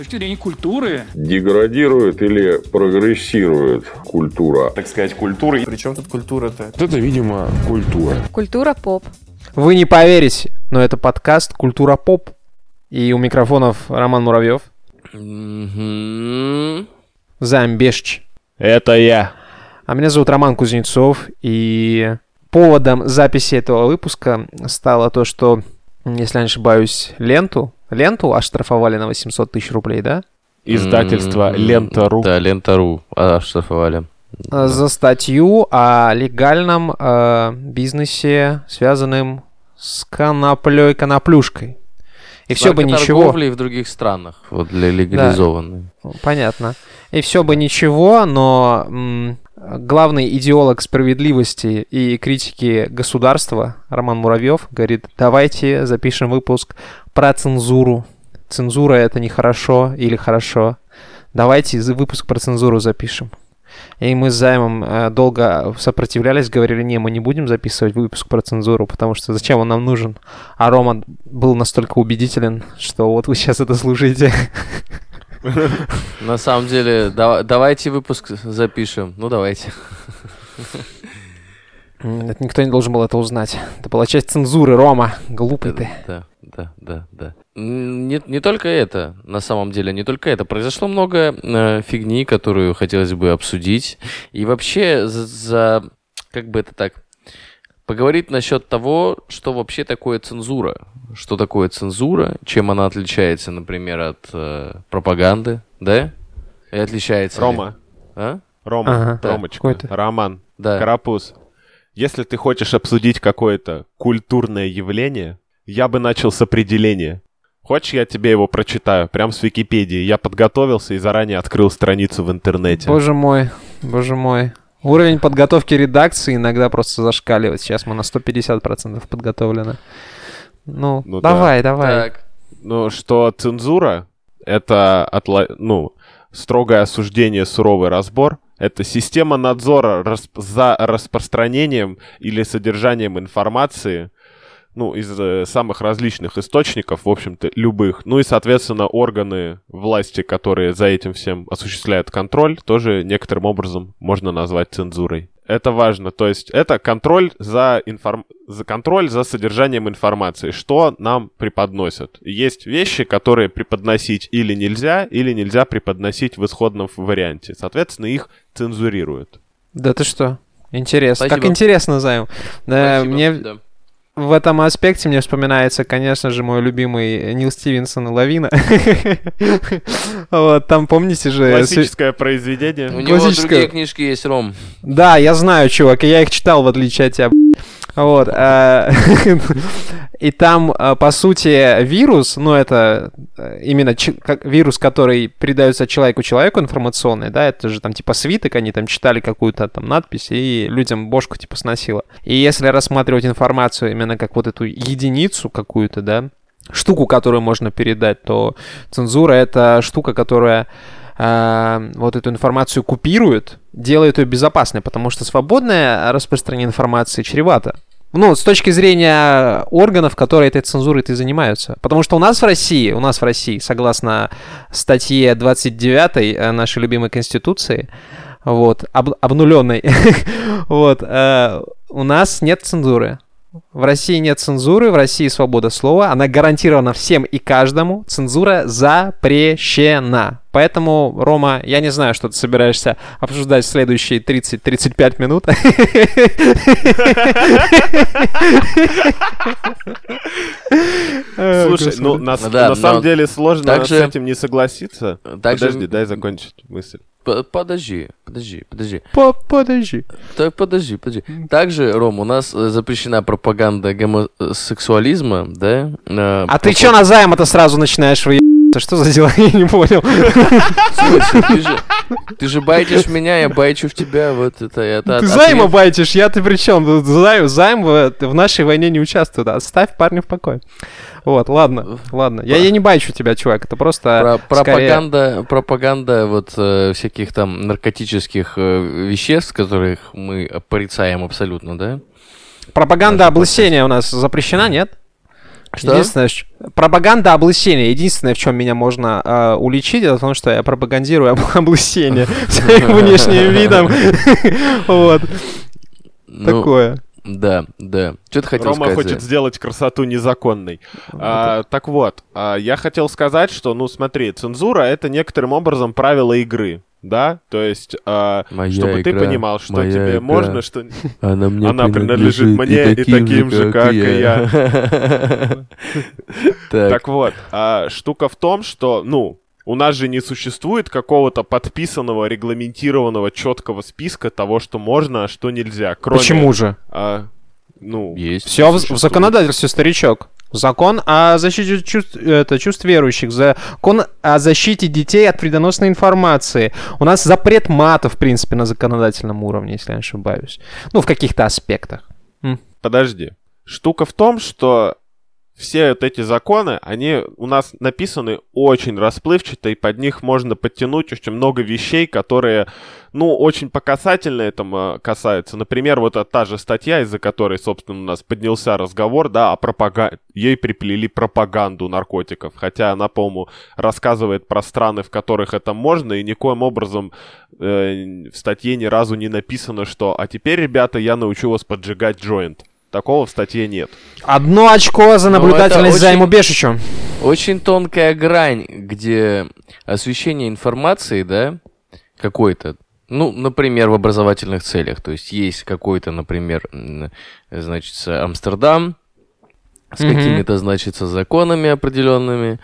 точки зрения культуры. Деградирует или прогрессирует культура? Так сказать, культура. Причем тут культура-то? Вот это, видимо, культура. Культура поп. Вы не поверите, но это подкаст «Культура поп». И у микрофонов Роман Муравьев. Замбешч. Это я. А меня зовут Роман Кузнецов, и поводом записи этого выпуска стало то, что, если я не ошибаюсь, ленту, ленту оштрафовали на 800 тысяч рублей, да? Издательство Лента.ру. Да, Лента.ру оштрафовали. А, За статью о легальном э, бизнесе, связанном с коноплей, коноплюшкой. И все бы ничего... В других странах, вот для легализованной. Понятно. И все бы ничего, но м, главный идеолог справедливости и критики государства Роман Муравьев говорит, давайте запишем выпуск про цензуру. Цензура это нехорошо или хорошо. Давайте выпуск про цензуру запишем. И мы с Займом э, долго сопротивлялись, говорили, не, мы не будем записывать выпуск про цензуру, потому что зачем он нам нужен? А Рома был настолько убедителен, что вот вы сейчас это слушаете. На самом деле, да- давайте выпуск запишем. Ну, давайте. Это никто не должен был это узнать. Это была часть цензуры, Рома. Глупый ты. Да, да, да, да. Не, не только это, на самом деле, не только это. Произошло много э, фигни, которую хотелось бы обсудить. И вообще, за, за- как бы это так, поговорить насчет того, что вообще такое цензура. Что такое цензура, чем она отличается, например, от э, пропаганды, да? И отличается ли? Рома. А? Рома. Ага. Ромочка. Какой-то. Роман. Да. Карапуз. Если ты хочешь обсудить какое-то культурное явление, я бы начал с определения. Хочешь, я тебе его прочитаю? Прям с Википедии. Я подготовился и заранее открыл страницу в интернете. Боже мой, боже мой. Уровень подготовки редакции иногда просто зашкаливает. Сейчас мы на 150% подготовлены. Ну, Ну да. давай, давай. Так. Ну, что цензура — это отла- ну, строгое осуждение, суровый разбор. Это система надзора расп- за распространением или содержанием информации ну, из э, самых различных источников, в общем-то, любых. Ну и, соответственно, органы власти, которые за этим всем осуществляют контроль, тоже некоторым образом можно назвать цензурой. Это важно. То есть это контроль за, информ... за контроль за содержанием информации, что нам преподносят. Есть вещи, которые преподносить или нельзя, или нельзя преподносить в исходном варианте. Соответственно, их цензурируют. Да ты что? Интересно. Как Спасибо. интересно, Займ. Да, Спасибо, мне да. В этом аспекте мне вспоминается, конечно же, мой любимый Нил Стивенсон и Лавина. Вот, там помните же... Классическое произведение. У него другие книжки есть, Ром. Да, я знаю, чувак, и я их читал, в отличие от тебя. Вот. э, И там, э, по сути, вирус, ну, это э, именно вирус, который передается человеку человеку информационный, да, это же там типа свиток, они там читали какую-то там надпись, и людям бошку типа сносило. И если рассматривать информацию именно как вот эту единицу какую-то, да, штуку, которую можно передать, то цензура — это штука, которая э, вот эту информацию купирует, делает ее безопасной, потому что свободное распространение информации чревато. Ну, с точки зрения органов, которые этой цензурой-то и занимаются. Потому что у нас в России, у нас в России, согласно статье 29 э, нашей любимой Конституции, вот, об- обнуленной, вот, э, у нас нет цензуры. В России нет цензуры, в России свобода слова, она гарантирована всем и каждому, цензура запрещена. Поэтому, Рома, я не знаю, что ты собираешься обсуждать в следующие 30-35 минут. Слушай, ну, на, на самом деле сложно с этим не согласиться. Подожди, дай закончить мысль. Подожди, подожди, подожди. По- Подожди. Так, подожди, подожди. Также, Ром, у нас э, запрещена пропаганда гомосексуализма, да? Э, А ты пропа- чё на займ-то сразу начинаешь выебаться? Что за дела? Я не понял. Смысле? Ты же, ты же байтишь меня, я байчу в тебя, вот это... это Ты от- займа ответ- байтишь, я ты при чем? Займ, займ в, в нашей войне не участвует. Оставь парня в покое. Вот, ладно, ладно. Я, я не байчу тебя, чувак, это просто... Про- скорее- пропаганда, пропаганда вот э, всяких там наркотических э, веществ, которых мы порицаем абсолютно, да? Пропаганда облысения у нас запрещена, нет? Что? Единственное, пропаганда облысения. Единственное, в чем меня можно э, уличить, это в том, что я пропагандирую об- облысение своим внешним видом. Вот, Ну, такое. Да, да. Что ты хотел Рома сказать? хочет Зай? сделать красоту незаконной. А, так вот, а, я хотел сказать, что, ну смотри, цензура это некоторым образом правило игры. Да, то есть, а, Моя чтобы ты игра, понимал, что моя тебе игра. можно, что Она мне Она принадлежит мне и таким же, как и я. Так, Так вот, а, штука в том, что, ну, у нас же не существует какого-то подписанного, регламентированного, четкого списка того, что можно, а что нельзя. Кроме, Почему же? а, ну, есть. Все в, в законодательстве, старичок. Закон о защите чувств, это, чувств верующих, закон о защите детей от вредоносной информации. У нас запрет мата, в принципе, на законодательном уровне, если я не ошибаюсь. Ну, в каких-то аспектах. подожди. Штука в том, что все вот эти законы, они у нас написаны очень расплывчато, и под них можно подтянуть очень много вещей, которые, ну, очень по касательно этому касаются. Например, вот та же статья, из-за которой, собственно, у нас поднялся разговор, да, о пропаганде. Ей приплели пропаганду наркотиков, хотя она, по-моему, рассказывает про страны, в которых это можно, и никоим образом э, в статье ни разу не написано, что «А теперь, ребята, я научу вас поджигать джойнт». Такого в статье нет. Одно очко за Ну, наблюдательность за очень- ему Бешичу. Очень тонкая грань, где освещение информации, да, какой-то, ну, например, в образовательных целях. То есть есть какой-то, например, значит, Амстердам с Мгм. какими-то, значит, законами определенными,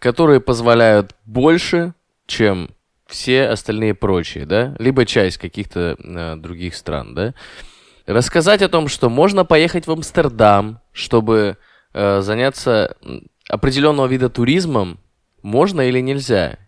которые позволяют больше, чем все остальные прочие, да, либо часть каких-то э, других стран, да. Рассказать о том, что можно поехать в Амстердам, чтобы э, заняться определенного вида туризмом, можно или нельзя?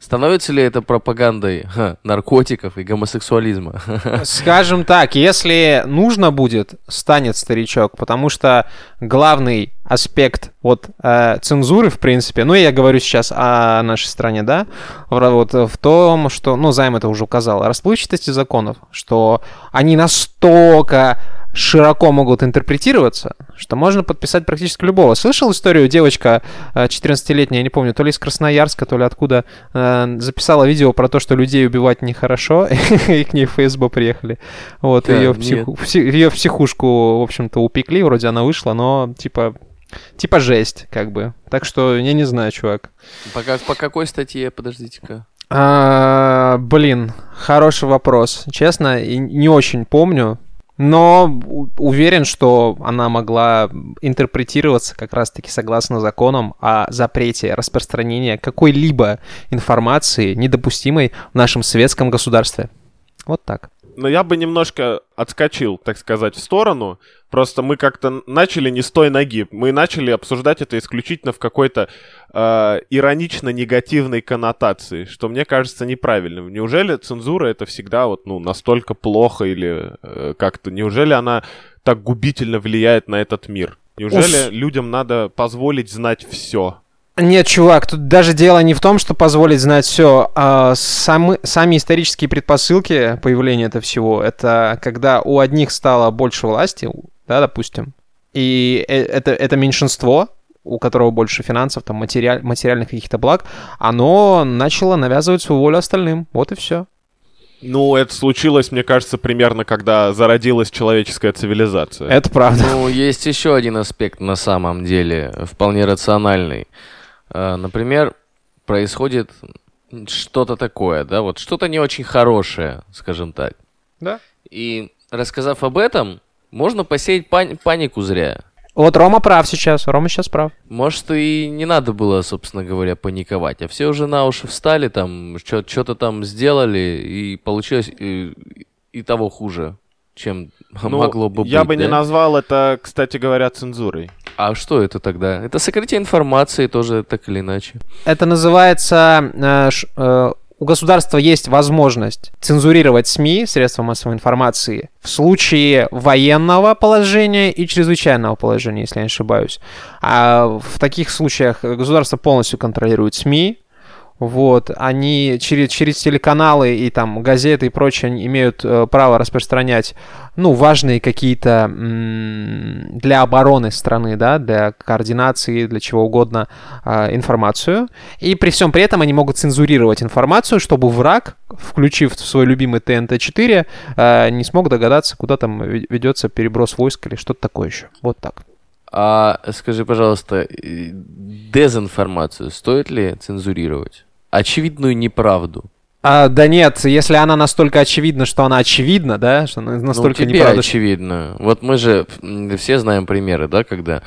Становится ли это пропагандой ха, наркотиков и гомосексуализма? Скажем так, если нужно будет, станет старичок, потому что главный аспект вот э, цензуры, в принципе, ну я говорю сейчас о нашей стране, да, вот в том, что, ну Займ это уже указал, расплывчатости законов, что они настолько широко могут интерпретироваться, что можно подписать практически любого. Слышал историю, девочка э, 14-летняя, я не помню, то ли из Красноярска, то ли откуда, э, записала видео про то, что людей убивать нехорошо, и к ней в ФСБ приехали. Вот, Да, ее, в психу- ее в психушку, в общем-то, упекли, вроде она вышла, но, типа, типа жесть, как бы. Так что я не знаю, чувак. По, как- по какой статье, подождите-ка? А, блин, хороший вопрос. Честно, не очень помню. Но уверен, что она могла интерпретироваться как раз-таки согласно законам о запрете распространения какой-либо информации, недопустимой в нашем светском государстве. Вот так. Но я бы немножко отскочил, так сказать, в сторону. Просто мы как-то начали не с той ноги. Мы начали обсуждать это исключительно в какой-то э, иронично-негативной коннотации, что мне кажется неправильным. Неужели цензура это всегда вот ну настолько плохо или э, как-то? Неужели она так губительно влияет на этот мир? Неужели Уф. людям надо позволить знать все? Нет, чувак, тут даже дело не в том, что позволить знать все. А самы, сами исторические предпосылки появления этого всего, это когда у одних стало больше власти, да, допустим, и э- это, это меньшинство, у которого больше финансов, там, материаль, материальных каких-то благ, оно начало навязывать свою волю остальным. Вот и все. Ну, это случилось, мне кажется, примерно когда зародилась человеческая цивилизация. Это правда. Ну, есть еще один аспект на самом деле, вполне рациональный. А, Например, происходит что-то такое, да, вот что-то не очень хорошее, скажем так. Да. И рассказав об этом, можно посеять пани- панику зря. Вот Рома прав сейчас, Рома сейчас прав. Может, и не надо было, собственно говоря, паниковать, а все уже на уши встали, там, что-то там сделали, и получилось и, и того хуже, чем Ну, могло бы я быть. бы не да? назвал это, кстати говоря, цензурой. А что это тогда? Это сокрытие информации тоже так или иначе. Это называется... э, ш- э, у государства есть возможность цензурировать СМИ, средства массовой информации, в случае военного положения и чрезвычайного положения, если я не ошибаюсь. А в таких случаях государство полностью контролирует СМИ, вот, они через, через телеканалы и там газеты и прочее имеют э, право распространять, ну, важные какие-то м- для обороны страны, да, для координации, для чего угодно э, информацию. И при всем при этом они могут цензурировать информацию, чтобы враг, включив свой любимый ТНТ-4, э, не смог догадаться, куда там ведется переброс войск или что-то такое еще. Вот так. А скажи, пожалуйста, дезинформацию стоит ли цензурировать? Очевидную неправду. А, да нет, если она настолько очевидна, что она очевидна, да, что она настолько ну, тебе неправда. очевидно. Вот мы же все знаем примеры, да, когда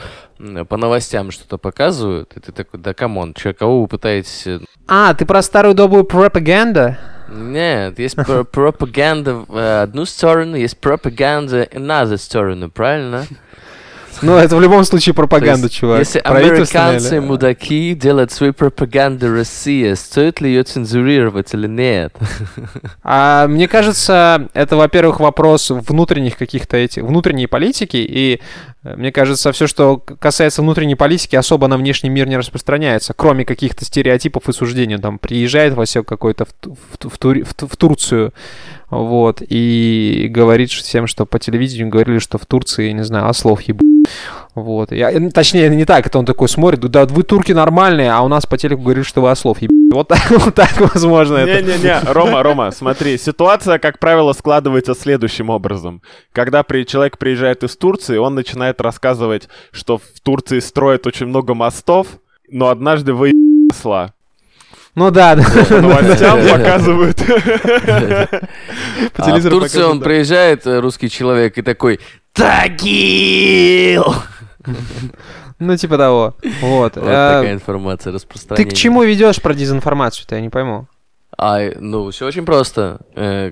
по новостям что-то показывают, и ты такой, да come on, чё, кого вы пытаетесь... Э, а, ты про старую добрую пропаганду? Нет, есть пропаганда в одну сторону, есть пропаганда в другую сторону, правильно? Ну, это в любом случае пропаганда, есть, чувак. Если американцы мудаки делают свою пропаганду России, стоит ли ее цензурировать или нет? А, мне кажется, это, во-первых, вопрос внутренних каких-то этих, внутренней политики, и э, мне кажется, все, что касается внутренней политики, особо на внешний мир не распространяется, кроме каких-то стереотипов и суждений. Там приезжает Васек какой-то в, в, в, в, в Турцию, вот, и говорит всем, что по телевидению говорили, что в Турции, не знаю, ослов ебут. Вот. Я, точнее, не так, это он такой смотрит, да вы турки нормальные, а у нас по телеку говорили, что вы ослов еб... Вот так, вот так возможно. Не-не-не, Рома, Рома, смотри, ситуация, как правило, складывается следующим образом. Когда при... человек приезжает из Турции, он начинает рассказывать, что в Турции строят очень много мостов, но однажды вы осла. Ну да, да. новостям показывают. А в Турции он приезжает, э, русский человек, и такой «Тагил!» Ну, типа того. Вот. Вот такая информация распространяется. Ты к чему ведешь про дезинформацию-то, я не пойму. А, ну, все очень просто. Э,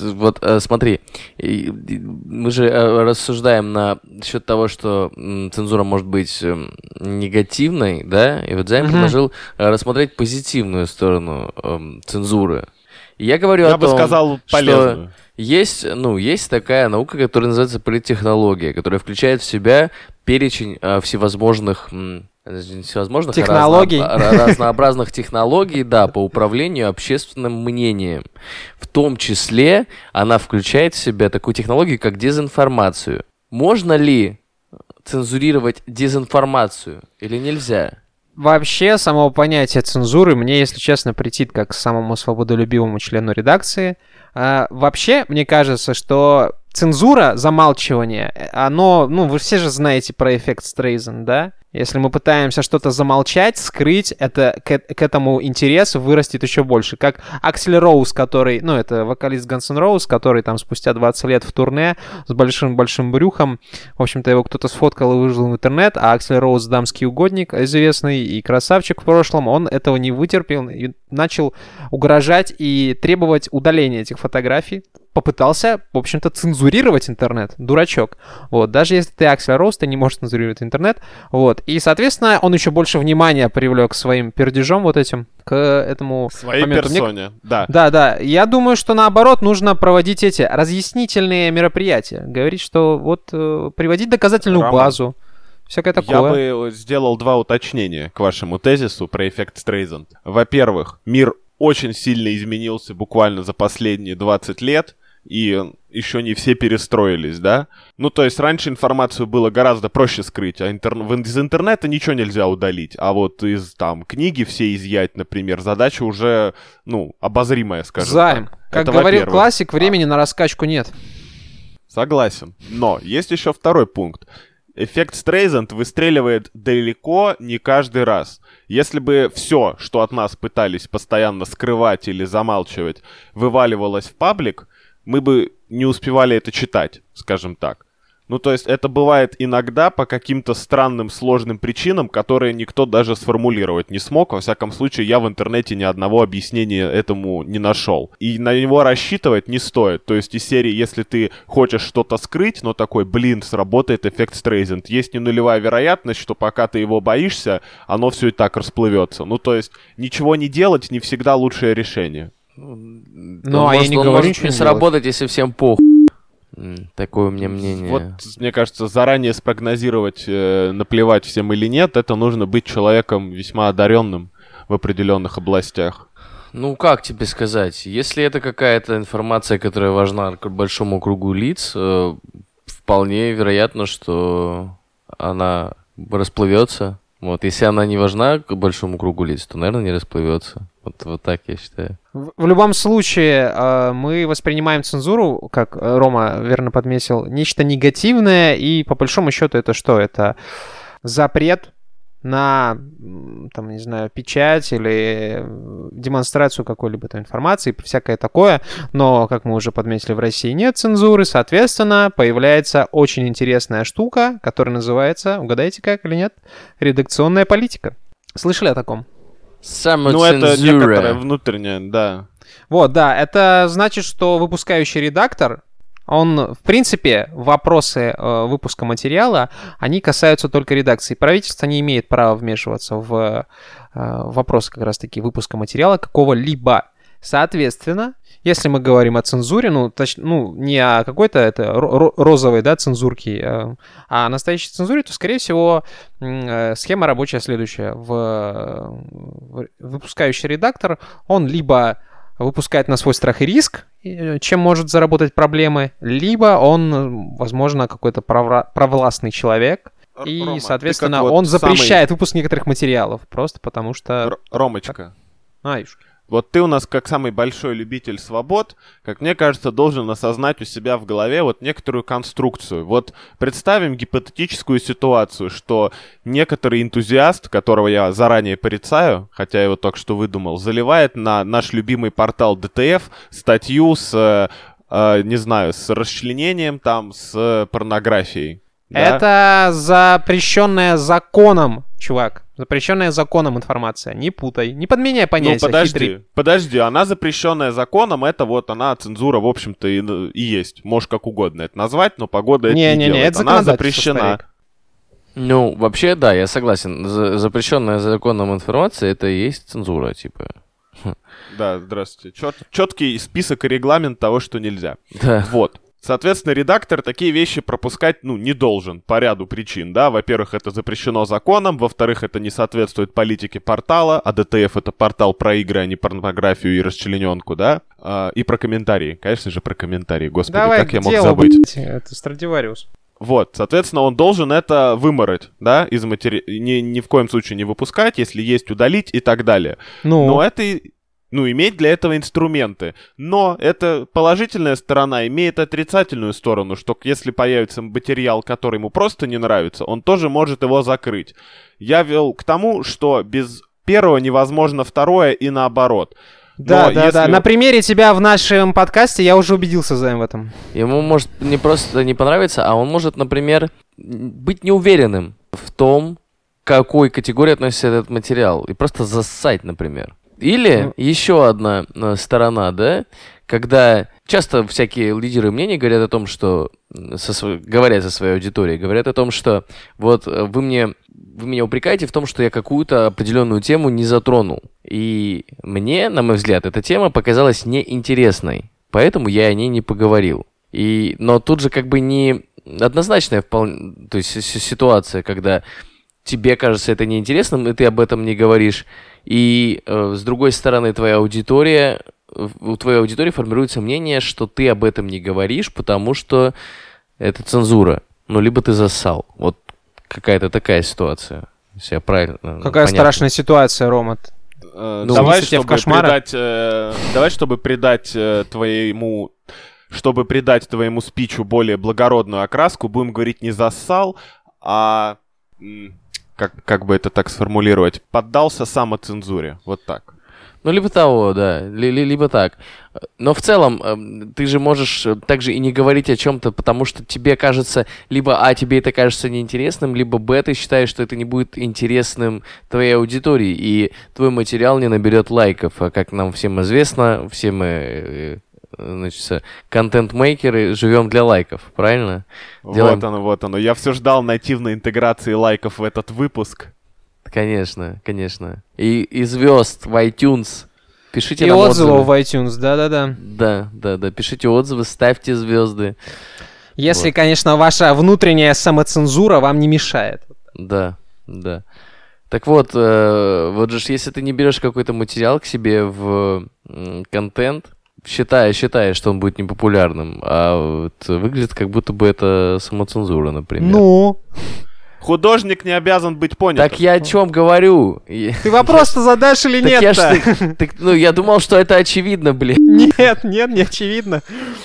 вот э, смотри, мы же э, рассуждаем на счет того, что цензура может быть эм, негативной, да? И вот Займ uh-huh. предложил рассмотреть позитивную сторону эм, цензуры. Я говорю я о том, бы сказал полезную. что есть, ну, есть такая наука, которая называется политтехнология, которая включает в себя перечень всевозможных всевозможных технологий. Разно, разнообразных технологий, да, по управлению общественным мнением. В том числе она включает в себя такую технологию, как дезинформацию. Можно ли цензурировать дезинформацию или нельзя? Вообще, самого понятия цензуры мне, если честно, претит как самому свободолюбивому члену редакции. А, вообще, мне кажется, что цензура, замалчивание, оно, ну, вы все же знаете про эффект Стрейзен, да? Если мы пытаемся что-то замолчать, скрыть, это к, к этому интерес вырастет еще больше. Как Аксель Роуз, который, ну, это вокалист N' Roses, который там спустя 20 лет в турне с большим-большим брюхом, в общем-то, его кто-то сфоткал и выложил в интернет, а Аксель Роуз дамский угодник известный и красавчик в прошлом, он этого не вытерпел и начал угрожать и требовать удаления этих фотографий попытался, в общем-то, цензурировать интернет. Дурачок. Вот. Даже если ты Аксель Роуз, ты не можешь цензурировать интернет. Вот. И, соответственно, он еще больше внимания привлек своим пердежом вот этим к этому Своей моменту. персоне, Мне... да. Да, да. Я думаю, что наоборот нужно проводить эти разъяснительные мероприятия. Говорить, что вот э, приводить доказательную Роман. базу. Всякое такое. Я бы сделал два уточнения к вашему тезису про эффект Стрейзенд. Во-первых, мир очень сильно изменился буквально за последние 20 лет и еще не все перестроились, да? Ну, то есть раньше информацию было гораздо проще скрыть, а интер... из интернета ничего нельзя удалить, а вот из там книги все изъять, например, задача уже, ну, обозримая, скажем Займ. так. Как Это говорил классик, времени а. на раскачку нет. Согласен. Но есть еще второй пункт. Эффект Стрейзенд выстреливает далеко не каждый раз. Если бы все, что от нас пытались постоянно скрывать или замалчивать, вываливалось в паблик, мы бы не успевали это читать, скажем так. Ну, то есть это бывает иногда по каким-то странным, сложным причинам, которые никто даже сформулировать не смог. Во всяком случае, я в интернете ни одного объяснения этому не нашел. И на него рассчитывать не стоит. То есть из серии, если ты хочешь что-то скрыть, но такой, блин, сработает эффект Стрейзенд. Есть не нулевая вероятность, что пока ты его боишься, оно все и так расплывется. Ну, то есть ничего не делать не всегда лучшее решение. Ну, а может, я не говорю, может не сработать, если всем похуй. Такое у меня мнение. Вот, мне кажется, заранее спрогнозировать, э, наплевать всем или нет, это нужно быть человеком весьма одаренным. в определенных областях. Ну, как тебе сказать? Если это какая-то информация, которая важна к большому кругу лиц, э, вполне вероятно, что она расплывется. Вот, если она не важна к большому кругу лиц, то, наверное, не расплывется. Вот, вот так я считаю. В, в любом случае, э, мы воспринимаем цензуру, как э, Рома верно подметил, нечто негативное, и по большому счету это что? Это запрет на, там, не знаю, печать или э, демонстрацию какой-либо там информации, всякое такое. Но, как мы уже подметили, в России нет цензуры, соответственно, появляется очень интересная штука, которая называется, угадайте как или нет, редакционная политика. Слышали о таком? Ну, это Самоцензура. некоторая внутренняя, да. Вот, да, это значит, что выпускающий редактор, он, в принципе, вопросы э, выпуска материала, они касаются только редакции. Правительство не имеет права вмешиваться в э, вопросы как раз-таки выпуска материала какого-либо. Соответственно, если мы говорим о цензуре, ну, точ- ну не о какой-то это ро- ро- розовой, да, цензурке, э, а о настоящей цензуре, то, скорее всего, э, схема рабочая следующая. В, в- выпускающий редактор, он либо выпускает на свой страх и риск, и, чем может заработать проблемы, либо он, э, возможно, какой-то провра- провластный человек, и, Рома, соответственно, вот он самый- запрещает выпуск некоторых материалов, просто потому что... Р- Ромочка, А, ишь. Вот ты у нас как самый большой любитель свобод, как мне кажется, должен осознать у себя в голове вот некоторую конструкцию. Вот представим гипотетическую ситуацию, что некоторый энтузиаст, которого я заранее порицаю, хотя я его только что выдумал, заливает на наш любимый портал DTF статью с, э, э, не знаю, с расчленением там, с порнографией. да? Это запрещенная законом, чувак. Запрещенная законом информация. Не путай. Не подменяй понятия. Ну, подожди, хитрый. подожди, она запрещенная законом, это вот она, цензура, в общем-то, и, и есть. Можешь как угодно это назвать, но погода это не, Не-не-не, делает. это она запрещена. старик. Ну, вообще, да, я согласен. За- запрещенная законом информация это и есть цензура, типа. Да, здравствуйте. Чет, четкий список и регламент того, что нельзя. Да. Вот. Соответственно, редактор такие вещи пропускать, ну, не должен по ряду причин, да. Во-первых, это запрещено законом, во-вторых, это не соответствует политике портала, а ДТФ — это портал про игры, а не порнографию и расчлененку, да. А, и про комментарии, конечно же, про комментарии. Господи, Давай как я мог забыть? Это Страдивариус. Вот, соответственно, он должен это вымороть, да, из матери... ни, ни в коем случае не выпускать, если есть, удалить и так далее. Ну, Но это, ну, иметь для этого инструменты. Но это положительная сторона имеет отрицательную сторону, что если появится материал, который ему просто не нравится, он тоже может его закрыть. Я вел к тому, что без первого невозможно второе и наоборот. да, Но да, да. если- На примере тебя в нашем подкасте я уже убедился Займ в этом. Ему может не просто не понравиться, а он может, например, быть неуверенным в том, к какой категории относится этот материал, и просто зассать, например. Или Ну. еще одна э, сторона, да, когда часто всякие лидеры мнений говорят о том, что со говорят со своей аудиторией, говорят о том, что вот э, вы мне вы меня упрекаете в том, что я какую-то определенную тему не затронул. И мне, на мой взгляд, эта тема показалась неинтересной. Поэтому я о ней не поговорил. И, но тут же как бы не однозначная вполне, то есть си- ситуация, когда тебе кажется это неинтересным, и ты об этом не говоришь. И э, с другой стороны, твоя аудитория, у твоей аудитории формируется мнение, что ты об этом не говоришь, потому что это цензура. Ну, либо ты зассал. Вот какая-то такая ситуация. Если я правильно... Какая понятно. страшная ситуация, Рома. Э, Ну, давай, чтобы придать, э, давай, чтобы придать э, твоему, чтобы придать твоему спичу более благородную окраску, будем говорить не зассал, а как, как бы это так сформулировать, поддался самоцензуре, вот так. Ну, либо того, да, ли- ли- либо так. Но в целом, эм, ты же можешь э, также и не говорить о чем-то, потому что тебе кажется, либо А, тебе это кажется неинтересным, либо Б, ты считаешь, что это не будет интересным твоей аудитории, и твой материал не наберет лайков. А как нам всем известно, все мы, э, значит, контент-мейкеры, живем для лайков, правильно? Делаем- Вот оно, вот оно. Я все ждал нативной интеграции лайков в этот выпуск. Конечно, конечно. И, и звезд в iTunes. Пишите И нам отзывов в iTunes, да-да-да. Да, да, да. Пишите отзывы, ставьте звезды. Если, Вот. конечно, ваша внутренняя самоцензура вам не мешает. Да, да. Так вот, э, вот же если ты не берешь какой-то материал к себе в м, контент, считая, считая, что он будет непопулярным, а вот выглядит как будто бы это самоцензура, например. Ну, Художник не обязан быть понят. Так я о чем говорю? Ты вопрос-то задашь или Так я ж ты- ну, я думал, что это очевидно, блин. Нет, нет, не очевидно.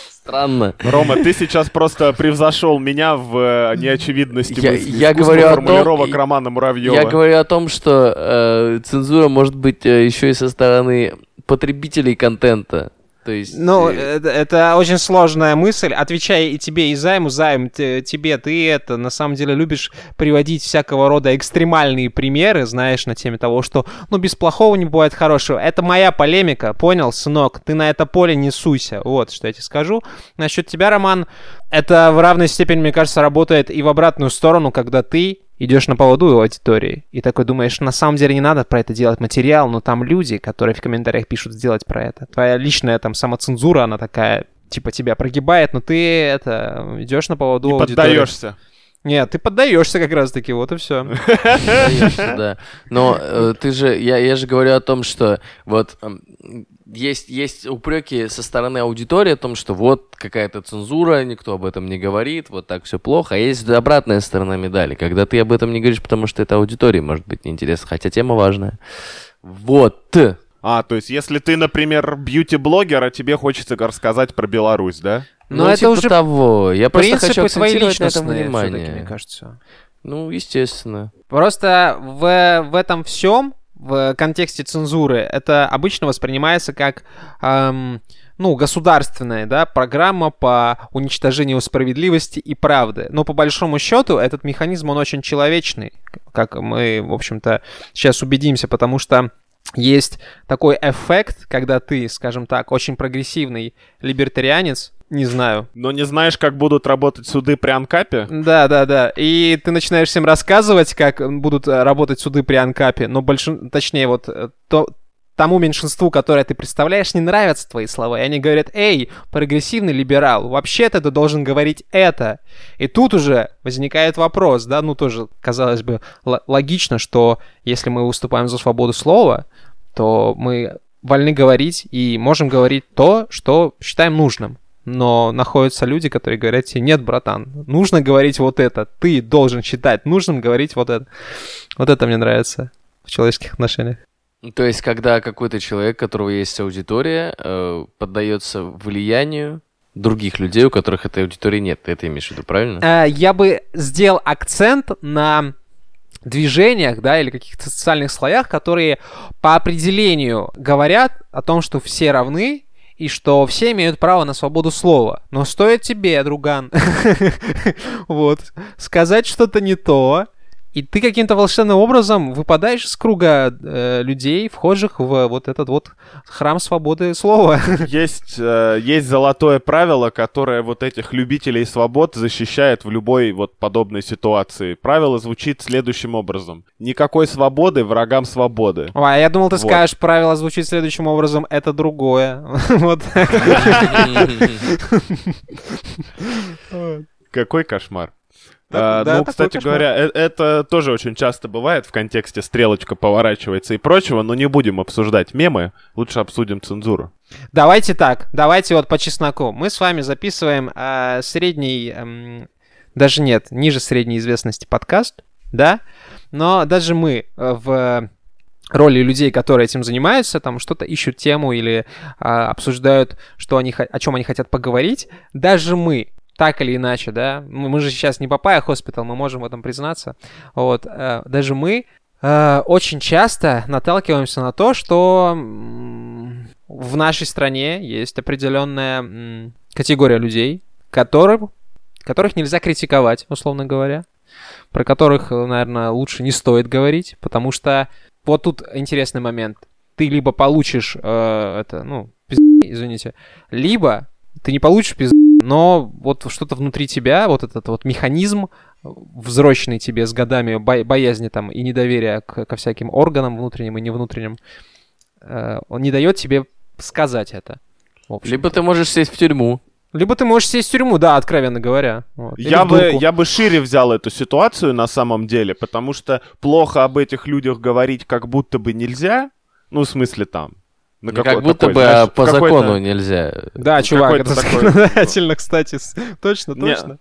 Странно. Рома, ты сейчас просто превзошел меня в э, неочевидности Я- мысли, я говорю о том- формулировок Романа Муравьева. Я говорю о том, что э, цензура может быть э, еще и со стороны потребителей контента. То есть... Ну, это, это очень сложная мысль. Отвечая и тебе, и займу, займ, тебе, ты это, на самом деле, любишь приводить всякого рода экстремальные примеры, знаешь, на теме того, что, ну, без плохого не бывает хорошего. Это моя полемика, понял, сынок? Ты на это поле не суйся. Вот, что я тебе скажу. Насчет тебя, Роман, это в равной степени, мне кажется, работает и в обратную сторону, когда ты идешь на поводу у аудитории и такой думаешь, на самом деле не надо про это делать материал, но там люди, которые в комментариях пишут сделать про это. Твоя личная там самоцензура, она такая, типа тебя прогибает, но ты это идешь на поводу И аудитории. поддаешься. Нет, ты поддаешься как раз таки, вот и все. Да. Но э, ты же, я, я же говорю о том, что вот эм, есть, есть упреки со стороны аудитории о том, что вот какая-то цензура, никто об этом не говорит, вот так все плохо. А есть обратная сторона медали, когда ты об этом не говоришь, потому что это аудитории может быть неинтересно, хотя тема важная. Вот. А, то есть, если ты, например, бьюти-блогер, а тебе хочется рассказать про Беларусь, да? Но Ну, это типа уже того. Я просто хочу акцентировать на этом внимание. мне кажется. Ну, естественно. Просто в, в этом всем, в контексте цензуры, это обычно воспринимается как, эм, ну, государственная, да, программа по уничтожению справедливости и правды. Но по большому счету этот механизм, он очень человечный, как мы, в общем-то, сейчас убедимся, потому что есть такой эффект, когда ты, скажем так, очень прогрессивный либертарианец, не знаю, Но не знаешь, как будут работать суды при Анкапе? да, да, да. И ты начинаешь всем рассказывать, как будут э, работать суды при Анкапе, но большин... точнее, вот э, то, тому меньшинству, которое ты представляешь, не нравятся твои слова. И они говорят, эй, прогрессивный либерал, вообще-то ты должен говорить это. И тут уже возникает вопрос, да, ну тоже, казалось бы, логично, что если мы выступаем за свободу слова, то мы вольны говорить и можем говорить то, что считаем нужным. Но находятся люди, которые говорят тебе, нет, братан, нужно говорить вот это, ты должен считать нужным говорить вот это. Вот это мне нравится в человеческих отношениях. То есть, когда какой-то человек, у которого есть аудитория, э, поддается влиянию других людей, у которых этой аудитории нет. Ты это имеешь в виду, правильно? Э, Я бы сделал акцент на движениях, да, или каких-то социальных слоях, которые по определению говорят о том, что все равны, и что все имеют право на свободу слова. Но стоит тебе, друган, вот, сказать что-то не то, и ты каким-то волшебным образом выпадаешь из круга э, людей, вхожих в вот этот вот храм свободы слова. Есть, э, есть золотое правило, которое вот этих любителей свобод защищает в любой вот подобной ситуации. Правило звучит следующим образом. Никакой свободы врагам свободы. Ой, а я думал, ты Вот. скажешь, правило звучит следующим образом, это другое. Вот. Какой кошмар. Да, А, да, ну, кстати кошмар. говоря, э- это тоже очень часто бывает в контексте стрелочка поворачивается и прочего, но не будем обсуждать мемы, лучше обсудим цензуру. Давайте так, давайте вот по чесноку. Мы с вами записываем э, средний, эм, даже нет, ниже средней известности подкаст, да? Но даже мы э, в роли людей, которые этим занимаются, там что-то ищут тему или а, обсуждают, что они, о чем они хотят поговорить, даже мы так или иначе, да, мы, же сейчас не Папая Хоспитал, мы можем в этом признаться, вот, э, даже мы э, очень часто наталкиваемся на то, что в нашей стране есть определенная категория людей, которым, которых нельзя критиковать, условно говоря, про которых, наверное, лучше не стоит говорить, потому что вот тут интересный момент. Ты либо получишь э, это, ну, извините, либо ты не получишь пизд, но вот что-то внутри тебя, вот этот вот механизм, взросленный тебе с годами бо- боязни там и недоверия к- ко всяким органам внутренним и невнутренним, э, он не дает тебе сказать это. Либо ты можешь сесть в тюрьму. Либо ты можешь сесть в тюрьму, да, откровенно говоря. Вот. Или Я бы, я бы шире взял эту ситуацию на самом деле, потому что плохо об этих людях говорить как будто бы нельзя. Ну, в смысле там. На Ну, как какой- будто такой, бы знаешь, а по закону нельзя. Да, Ну, чувак, это законодательно, кстати. Точно, Не, точно.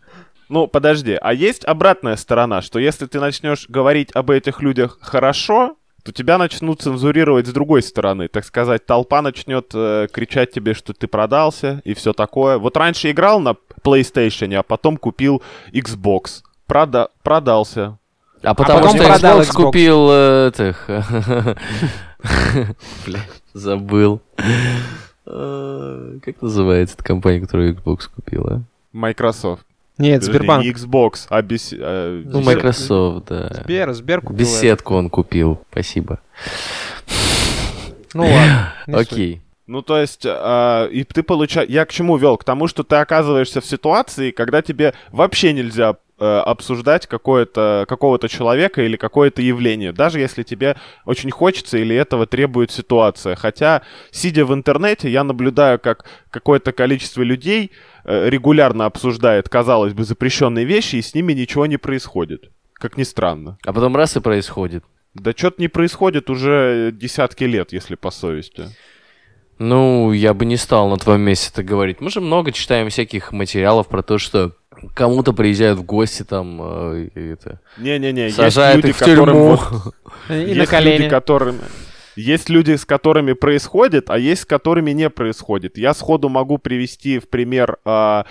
Ну, подожди, а есть обратная сторона, что если ты начнешь говорить об этих людях хорошо, то тебя начнут цензурировать с другой стороны. Так сказать, толпа начнет э, кричать тебе, что ты продался и все такое. Вот раньше играл на PlayStation, а потом купил Xbox. Прода- продался. А потому потом что Xbox, Xbox. купил э, этих... Забыл. Э, Как называется эта компания, которую Xbox купила? Microsoft. Нет, Подожди, Сбербанк. Не Xbox, а бес... э, Ну, Microsoft, да. Сбер, Сбер купил. Беседку он купил, спасибо. Ну ладно. Окей. Ну, то есть, а, и ты получаешь... Я к чему вел? К тому, что ты оказываешься в ситуации, когда тебе вообще нельзя э, обсуждать какое-то, какого-то человека или какое-то явление, даже если тебе очень хочется или этого требует ситуация. Хотя, сидя в интернете, я наблюдаю, как какое-то количество людей э, регулярно обсуждает, казалось бы, запрещенные вещи, и с ними ничего не происходит. Как ни странно. А потом раз и происходит. Да что-то не происходит уже десятки лет, если по совести. Ну, я бы не стал на твоем месте это говорить. Мы же много читаем всяких материалов про то, что кому-то приезжают в гости там э, и это, Не-не-не, есть сажают люди, их в тюрьму. вот И есть на колени. люди, которым... Есть люди, с которыми происходит, а есть с которыми не происходит. Я сходу могу привести в пример а,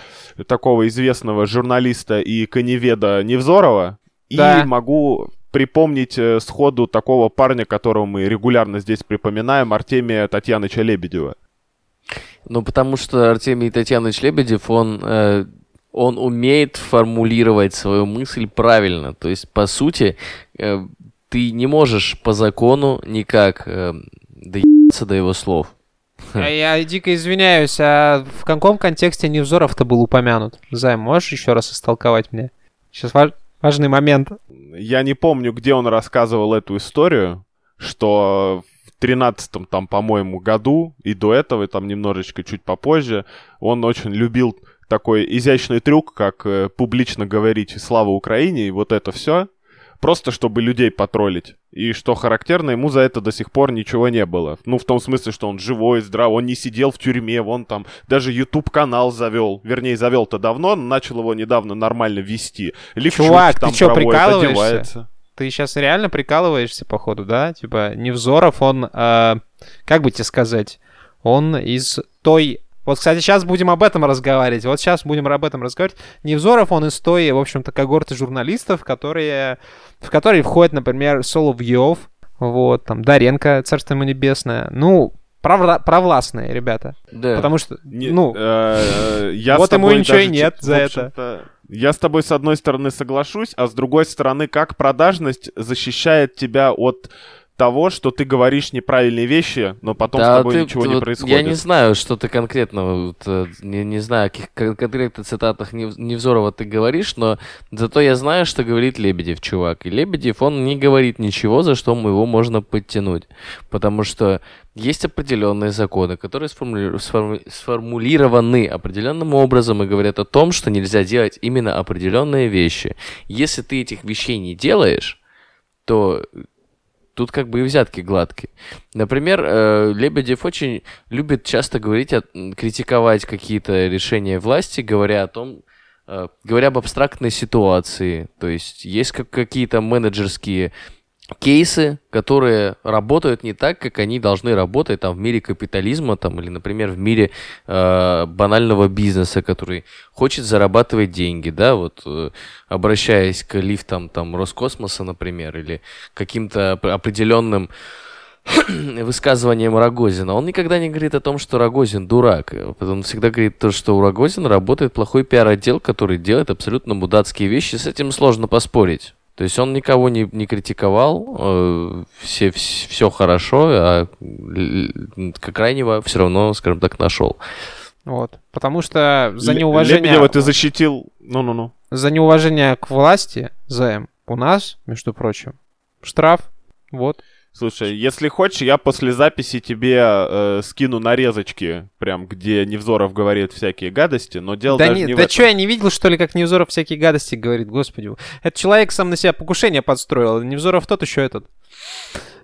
такого известного журналиста и коневеда Невзорова. Да. И могу припомнить э, сходу такого парня, которого мы регулярно здесь припоминаем, Артемия Татьяныча Лебедева. Ну, потому что Артемий Татьянович Лебедев, он, э, он умеет формулировать свою мысль правильно. То есть, по сути, э, ты не можешь по закону никак э, доебаться до его слов. А Я дико извиняюсь, а в каком контексте Невзоров-то был упомянут? Займ, можешь еще раз истолковать мне? Сейчас важный момент. Я не помню, где он рассказывал эту историю, что в тринадцатом там, по-моему, году и до этого, и там немножечко чуть попозже, он очень любил такой изящный трюк, как э, публично говорить «Слава Украине» и вот это все, просто чтобы людей потроллить. И что характерно, ему за это до сих пор ничего не было. Ну, в том смысле, что он живой, здравый, он не сидел в тюрьме, вон там даже YouTube-канал завел. Вернее, завел-то давно, но начал его недавно нормально вести. Лифчук Чувак, ты там чё, проводит, прикалываешься? одевается. Ты сейчас реально прикалываешься, походу, да? Типа, Невзоров, он, э, как бы тебе сказать, он из той... Вот, кстати, сейчас будем об этом разговаривать. Вот сейчас будем об этом разговаривать. Невзоров, он из той, в общем-то, когорты журналистов, которые, в которые входят, например, Соловьев, вот, там, Даренко, царство ему небесное. Ну, провла- провластные ребята. Да. Потому что, Не- ну, э, я вот ему ничего и нет за это. Я с тобой с одной стороны соглашусь, а с другой стороны, как продажность защищает тебя от того, что ты говоришь неправильные вещи, но потом с Да, тобой ты- ничего ты не вот- происходит. Я не знаю, что ты конкретно, вот, э, не, не знаю, о каких кон- конкретных цитатах Нев- Невзорова ты говоришь, но зато я знаю, что говорит Лебедев, чувак. И Лебедев, он не говорит ничего, за что его можно подтянуть. Потому что есть определенные законы, которые сформули- сформу- сформулированы определенным образом и говорят о том, что нельзя делать именно определенные вещи. Если ты этих вещей не делаешь, то тут как бы и взятки гладкие. Например, э, Лебедев очень любит часто говорить, критиковать какие-то решения власти, говоря о том, э, говоря об абстрактной ситуации. То есть есть как какие-то менеджерские кейсы, которые работают не так, как они должны работать там в мире капитализма, там, или, например, в мире э, банального бизнеса, который хочет зарабатывать деньги, да, вот э, обращаясь к лифтам там Роскосмоса, например, или каким-то оп- определенным высказыванием Рогозина. Он никогда не говорит о том, что Рогозин дурак. Он всегда говорит то, что у Рогозина работает плохой пиар-отдел, который делает абсолютно мудацкие вещи. С этим сложно поспорить. То есть он никого не, не критиковал, э, все, все хорошо, а крайнего все равно, скажем так, нашел. вот. Потому что за неуважение... Лебедева ты защитил... Ну-ну-ну. за неуважение к власти, ЗМ, у нас, между прочим, штраф. Вот. Слушай, если хочешь, я после записи тебе э, скину нарезочки, прям где Невзоров говорит всякие гадости, но дело Да, даже не, не в да что, я не видел, что ли, как Невзоров всякие гадости говорит, господи. Этот человек сам на себя покушение подстроил. Невзоров тот еще этот.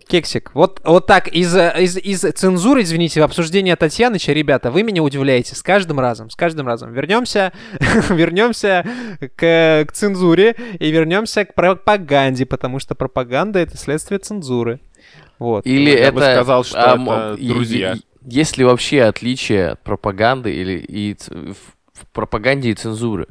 Кексик. Вот, вот так, из, из, из цензуры, извините, обсуждения Татьяныча, ребята, вы меня удивляете с каждым разом, с каждым разом. Вернемся, вернемся к, к цензуре и вернемся к пропаганде, потому что пропаганда — это следствие цензуры. Вот. Или Я это... бы сказал, что а, это друзья. Есть ли вообще отличие от пропаганды или и в в пропаганде и цензуры?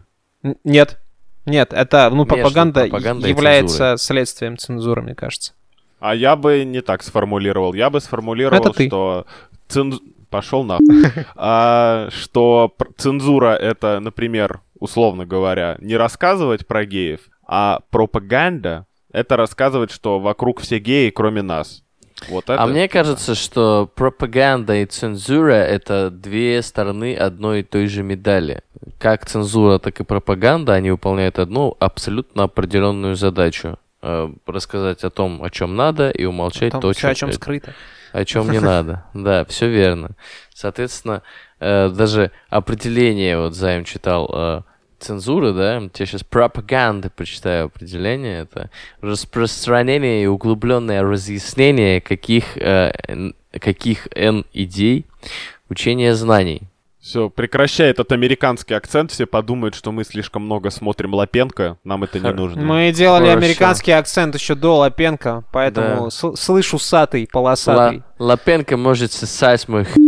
Нет. Нет, это, ну, пропаганда, пропагандой и является цензурой. следствием цензуры, мне кажется. А я бы не так сформулировал. Я бы сформулировал, Это ты. что ценз... пошел на. А, что цензура это, например, условно говоря, не рассказывать про геев, а пропаганда это рассказывать, что вокруг все геи, кроме нас. Вот это. А мне кажется, что пропаганда и цензура — это две стороны одной и той же медали. Как цензура, так и пропаганда, они выполняют одну абсолютно определенную задачу. Э, Рассказать о том, о чем надо, и умолчать Там то, всё, о чем, чем скрыто. о чем не надо. Да, все верно. Соответственно, э, даже определение, вот Займ читал э, цензуры, да, я сейчас пропаганда прочитаю определение, это распространение и углубленное разъяснение каких, э, н- каких N идей, учение знаний. Все, прекращай этот американский акцент, все подумают, что мы слишком много смотрим Лапенко, нам это не нужно. Мы делали Хорошо. американский акцент еще до Лапенко, поэтому Да. с- слыш усатый, Ла- полосатый. Лапенко может сосать мой х-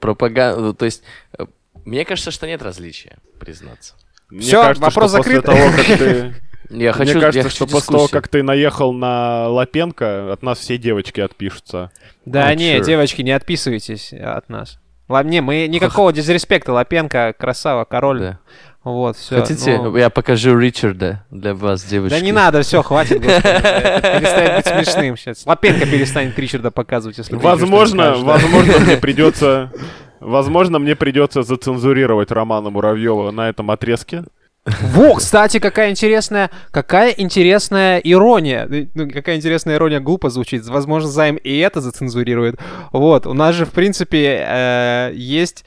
Пропаганда, то есть, э, мне кажется, что нет различия, признаться. Кажется, вопрос закрыт. Я хочу, Мне кажется, я хочу что после того, как ты наехал на Лапенко, от нас все девочки отпишутся. Да Oh, не, sure. девочки, не отписывайтесь от нас. Ладно, не, мы никакого дизреспекта. Лапенко, красава, король. Да. Вот, все. Хотите, я покажу Ричарда для вас, девочки? Да не надо, все, хватит, перестает быть смешным сейчас. Лапенко перестанет Ричарда показывать, если Возможно, возможно, мне придется... Возможно, мне придется зацензурировать Романа Муравьева на этом отрезке. Во, кстати, какая интересная, какая интересная ирония. Э, Ну, какая интересная ирония глупо звучит. Возможно, Займ и это зацензурирует. Вот, у нас же, в принципе, э, есть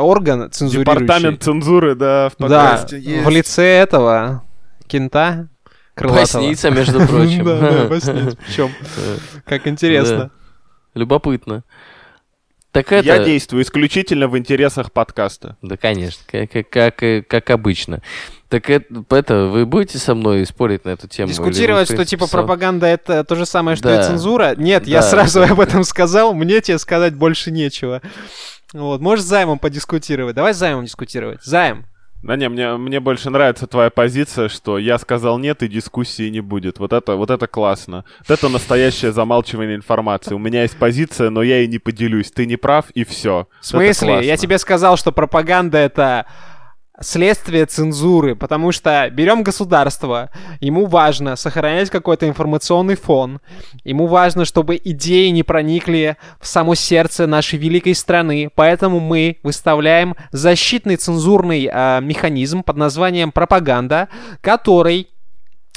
орган цензурирующий. Департамент цензуры, да, в Да, подкасте есть. в лице этого кента крылатого. Поясница, между прочим. Да, да, поясница. Причем, как интересно. Любопытно. Так это... Я действую исключительно в интересах подкаста. Да, конечно, как, как, как, как обычно. Так это, это, вы будете со мной спорить на эту тему? Дискутировать, что типа пропаганда это то же самое, что Да. и цензура. Нет, я Да. сразу об этом сказал, мне тебе сказать больше нечего. Вот, можешь с займом подискутировать. Давай с займом дискутировать. Займ. Да не, мне, мне больше нравится твоя позиция, что я сказал нет и дискуссии не будет. Вот это, вот это классно. Вот это настоящее замалчивание информации. У меня есть позиция, но я ей не поделюсь. Ты не прав, и все. В смысле? Я тебе сказал, что пропаганда это следствие цензуры, потому что берем государство, ему важно сохранять какой-то информационный фон, ему важно, чтобы идеи не проникли в само сердце нашей великой страны, поэтому мы выставляем защитный цензурный а, механизм под названием пропаганда, который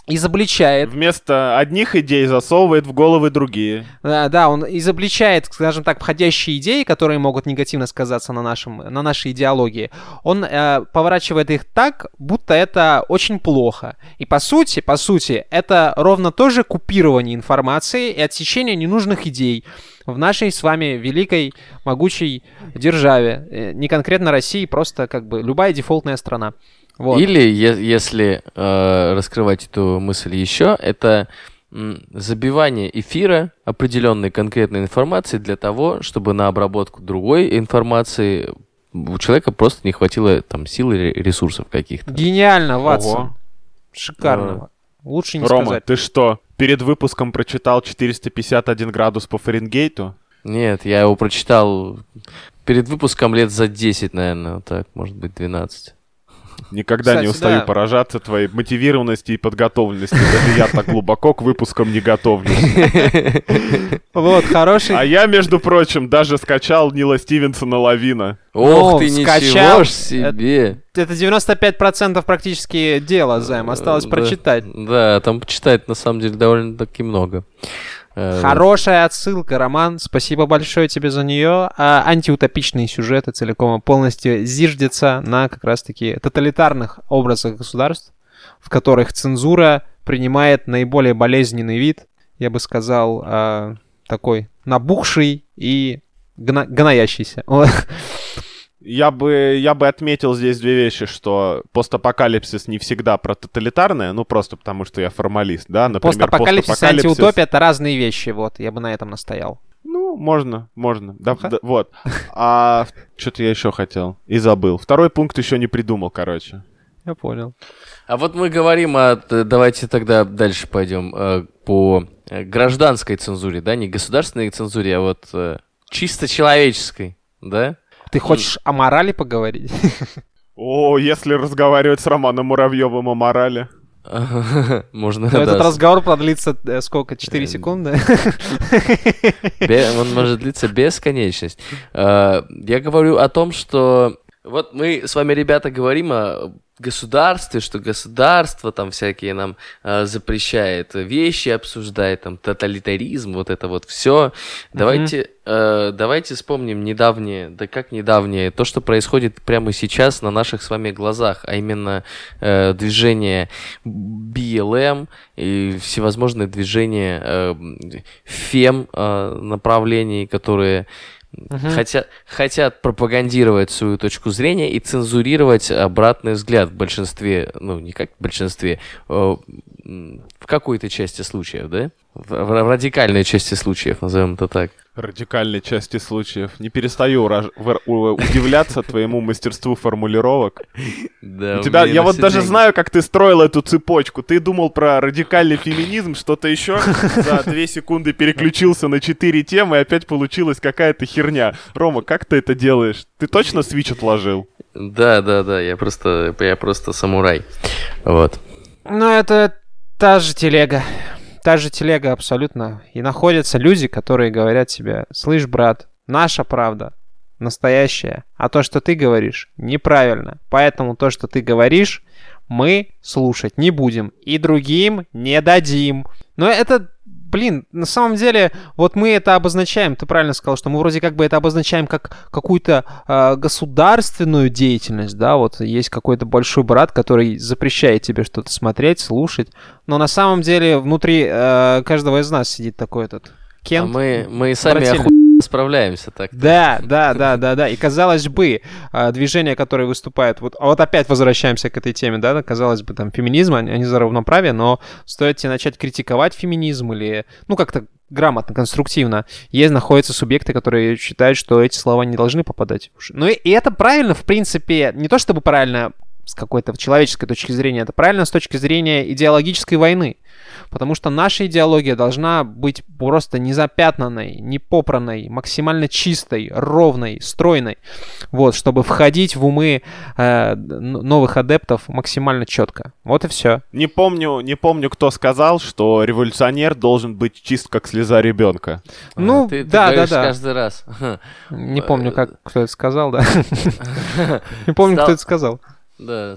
изобличает Вместо одних идей засовывает в головы другие. Да, да, он изобличает, скажем так, входящие идеи, которые могут негативно сказаться на, нашем, на нашей идеологии. Он э, поворачивает их так, будто это очень плохо. И по сути, по сути, это ровно то же купирование информации и отсечение ненужных идей в нашей с вами великой, могучей державе. Э, Не конкретно России, просто как бы любая дефолтная страна. Вот. Или, е- если э, раскрывать эту мысль еще, это забивание эфира определенной конкретной информации для того, чтобы на обработку другой информации у человека просто не хватило там сил и ре- ресурсов каких-то. Гениально, Ватсон. Ого. Шикарно. Лучше не Рома, сказать. ты что, перед выпуском прочитал 451 градус по Фаренгейту? Нет, я его прочитал перед выпуском лет за 10, наверное, вот так, может быть, 12. Никогда не Кстати, устаю да. поражаться твоей мотивированности и подготовленности. Даже я так глубоко к выпускам не готовлюсь. Вот, хороший... А я, между прочим, даже скачал Нила Стивенсона «Лавина». Ох ты, скачал. ничего себе. Это 95% практически дела, Займ. Осталось Да. прочитать. Да, там почитать на самом деле довольно-таки много. Э, Хорошая отсылка, Роман. Спасибо большое тебе за нее. А антиутопичные сюжеты целиком и полностью зиждятся на как раз-таки тоталитарных образах государств, в которых цензура принимает наиболее болезненный вид, я бы сказал, а, такой набухший и гна- гноящийся. Я бы, я бы отметил здесь две вещи, что постапокалипсис не всегда про тоталитарное, ну просто потому, что я формалист, да, например, Постапокалипсис и антиутопия — это разные вещи, вот, я бы на этом настоял. Ну, можно, можно. Да, да, вот. А что-то я еще хотел и забыл. Второй пункт еще не придумал, короче. Я понял. А вот мы говорим о... т- Давайте тогда дальше пойдем э, по э, гражданской цензуре, да? Не государственной цензуре, а вот э, чисто человеческой, да? Ты хочешь о морали поговорить? О, если разговаривать с Романом Муравьевым о морали. Можно, Но Этот да, разговор продлится э, сколько? 4 Э, секунды? Он может длиться бесконечность. Э, Я говорю о том, что вот мы с вами, ребята, говорим о государстве, что государство там всякие нам э, запрещает вещи, обсуждает там тоталитаризм, вот это вот все. Давайте, э, давайте вспомним недавнее, да как недавнее, то, что происходит прямо сейчас на наших с вами глазах, а именно э, движение BLM и всевозможные движения э, фем э, направлений, которые хотят, хотят пропагандировать свою точку зрения и цензурировать обратный взгляд в большинстве, ну, не как в большинстве, э, в какой-то части случаев, да? В, в радикальной части случаев, назовем это так. Радикальной части случаев. Не перестаю удивляться твоему мастерству формулировок. Да, У тебя, я вот даже знаю, как ты строил эту цепочку. Ты думал про радикальный феминизм, что-то еще, за две секунды переключился на четыре темы, и опять получилась какая-то херня. Рома, как ты это делаешь? Ты точно свич отложил? Да, да, да, я просто, я просто самурай. Вот. Ну, это та же телега. Та же телега абсолютно. И находятся люди, которые говорят тебе, слышь, брат, наша правда настоящая, а то, что ты говоришь, неправильно. Поэтому то, что ты говоришь, мы слушать не будем и другим не дадим. Но это, блин, на самом деле, вот мы это обозначаем, ты правильно сказал, что мы вроде как бы это обозначаем как какую-то э, государственную деятельность, да, вот есть какой-то большой брат, который запрещает тебе что-то смотреть, слушать, но на самом деле внутри э, каждого из нас сидит такой этот А Кент. мы, мы сами Брательно. Справляемся так. Да, да, да, да, да. И казалось бы, а, движения, которые выступают, вот, а вот опять возвращаемся к этой теме, да, казалось бы, там, феминизм, они, за равноправие, но стоит тебе начать критиковать феминизм или, ну, как-то грамотно, конструктивно. Есть, находятся субъекты, которые считают, что эти слова не должны попадать в. Ну, и, и это правильно, в принципе, не то чтобы правильно с какой-то человеческой точки зрения, это правильно с точки зрения идеологической войны. Потому что наша идеология должна быть просто не запятнанной, не попранной, максимально чистой, ровной, стройной. Вот, чтобы входить в умы э, новых адептов максимально четко. Вот и все. Не помню, не помню, кто сказал, что революционер должен быть чист, как слеза ребенка. Ну, А, ты, ты да, да, да. каждый раз. Не помню, как кто это сказал, да. Не помню, кто это сказал. Да,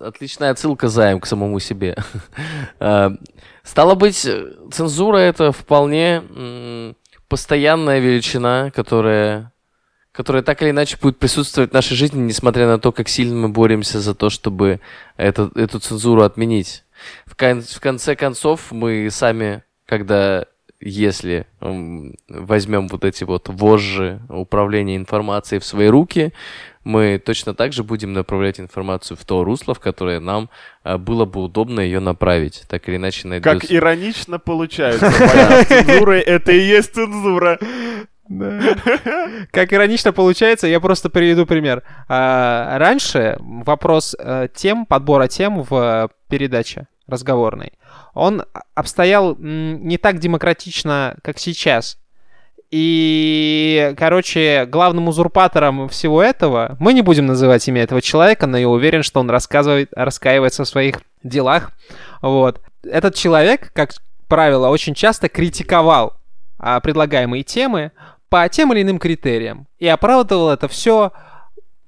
отличная отсылка заем к самому себе. А, Стало быть, цензура это вполне постоянная величина, которая, которая так или иначе будет присутствовать в нашей жизни, несмотря на то, как сильно мы боремся за то, чтобы это, эту цензуру отменить. В, кон- в конце концов, мы сами, когда если возьмем вот эти вот вожжи управления информацией в свои руки, мы точно так же будем направлять информацию в то русло, в которое нам а, было бы удобно ее направить. Так или иначе найдется... Как иронично получается. Цензура — это и есть цензура. Как иронично получается, я просто приведу пример. А, раньше вопрос э, тем, подбора тем в э, передаче разговорной, он обстоял не так демократично, как сейчас. И, короче, главным узурпатором всего этого, мы не будем называть имя этого человека, но я уверен, что он рассказывает, раскаивается в своих делах. Вот. Этот человек, как правило, очень часто критиковал а, предлагаемые темы по тем или иным критериям. И оправдывал это все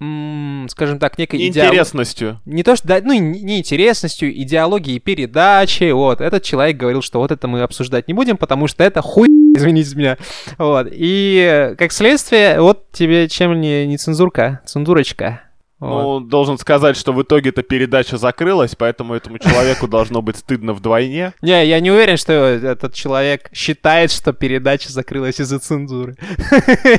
скажем так, некой интересностью. Идеолог... Не то, что, да, ну, не интересностью, идеологией передачи, вот. Этот человек говорил, что вот это мы обсуждать не будем, потому что это хуй, извините меня. Вот. И, как следствие, вот тебе чем не, не цензурка, цензурочка. Вот. Ну, должен сказать, что в итоге эта передача закрылась, поэтому этому человеку должно быть стыдно вдвойне. Не, я не уверен, что этот человек считает, что передача закрылась из-за цензуры.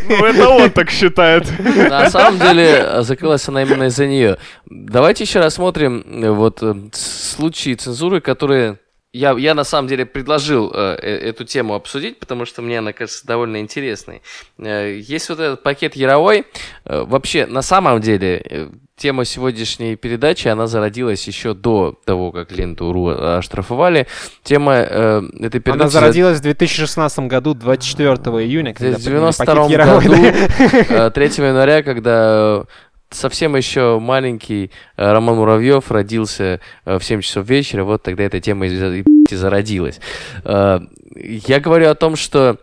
Ну, это он так считает. На самом деле, закрылась она именно из-за нее. Давайте еще рассмотрим э, вот э, случаи цензуры, которые я, я на самом деле предложил э, э, эту тему обсудить, потому что мне она кажется довольно интересной. Э, есть вот этот пакет Яровой. Э, вообще, на самом деле, э, тема сегодняшней передачи, она зародилась еще до того, как ленту.ру оштрафовали. Тема э, этой передачи... Она зародилась в 2016 году, 24 июня. Когда в 92 году, 3 января, когда совсем еще маленький э, Роман Муравьев родился э, в 7 часов вечера, вот тогда эта тема и зародилась. Э, я говорю о том, что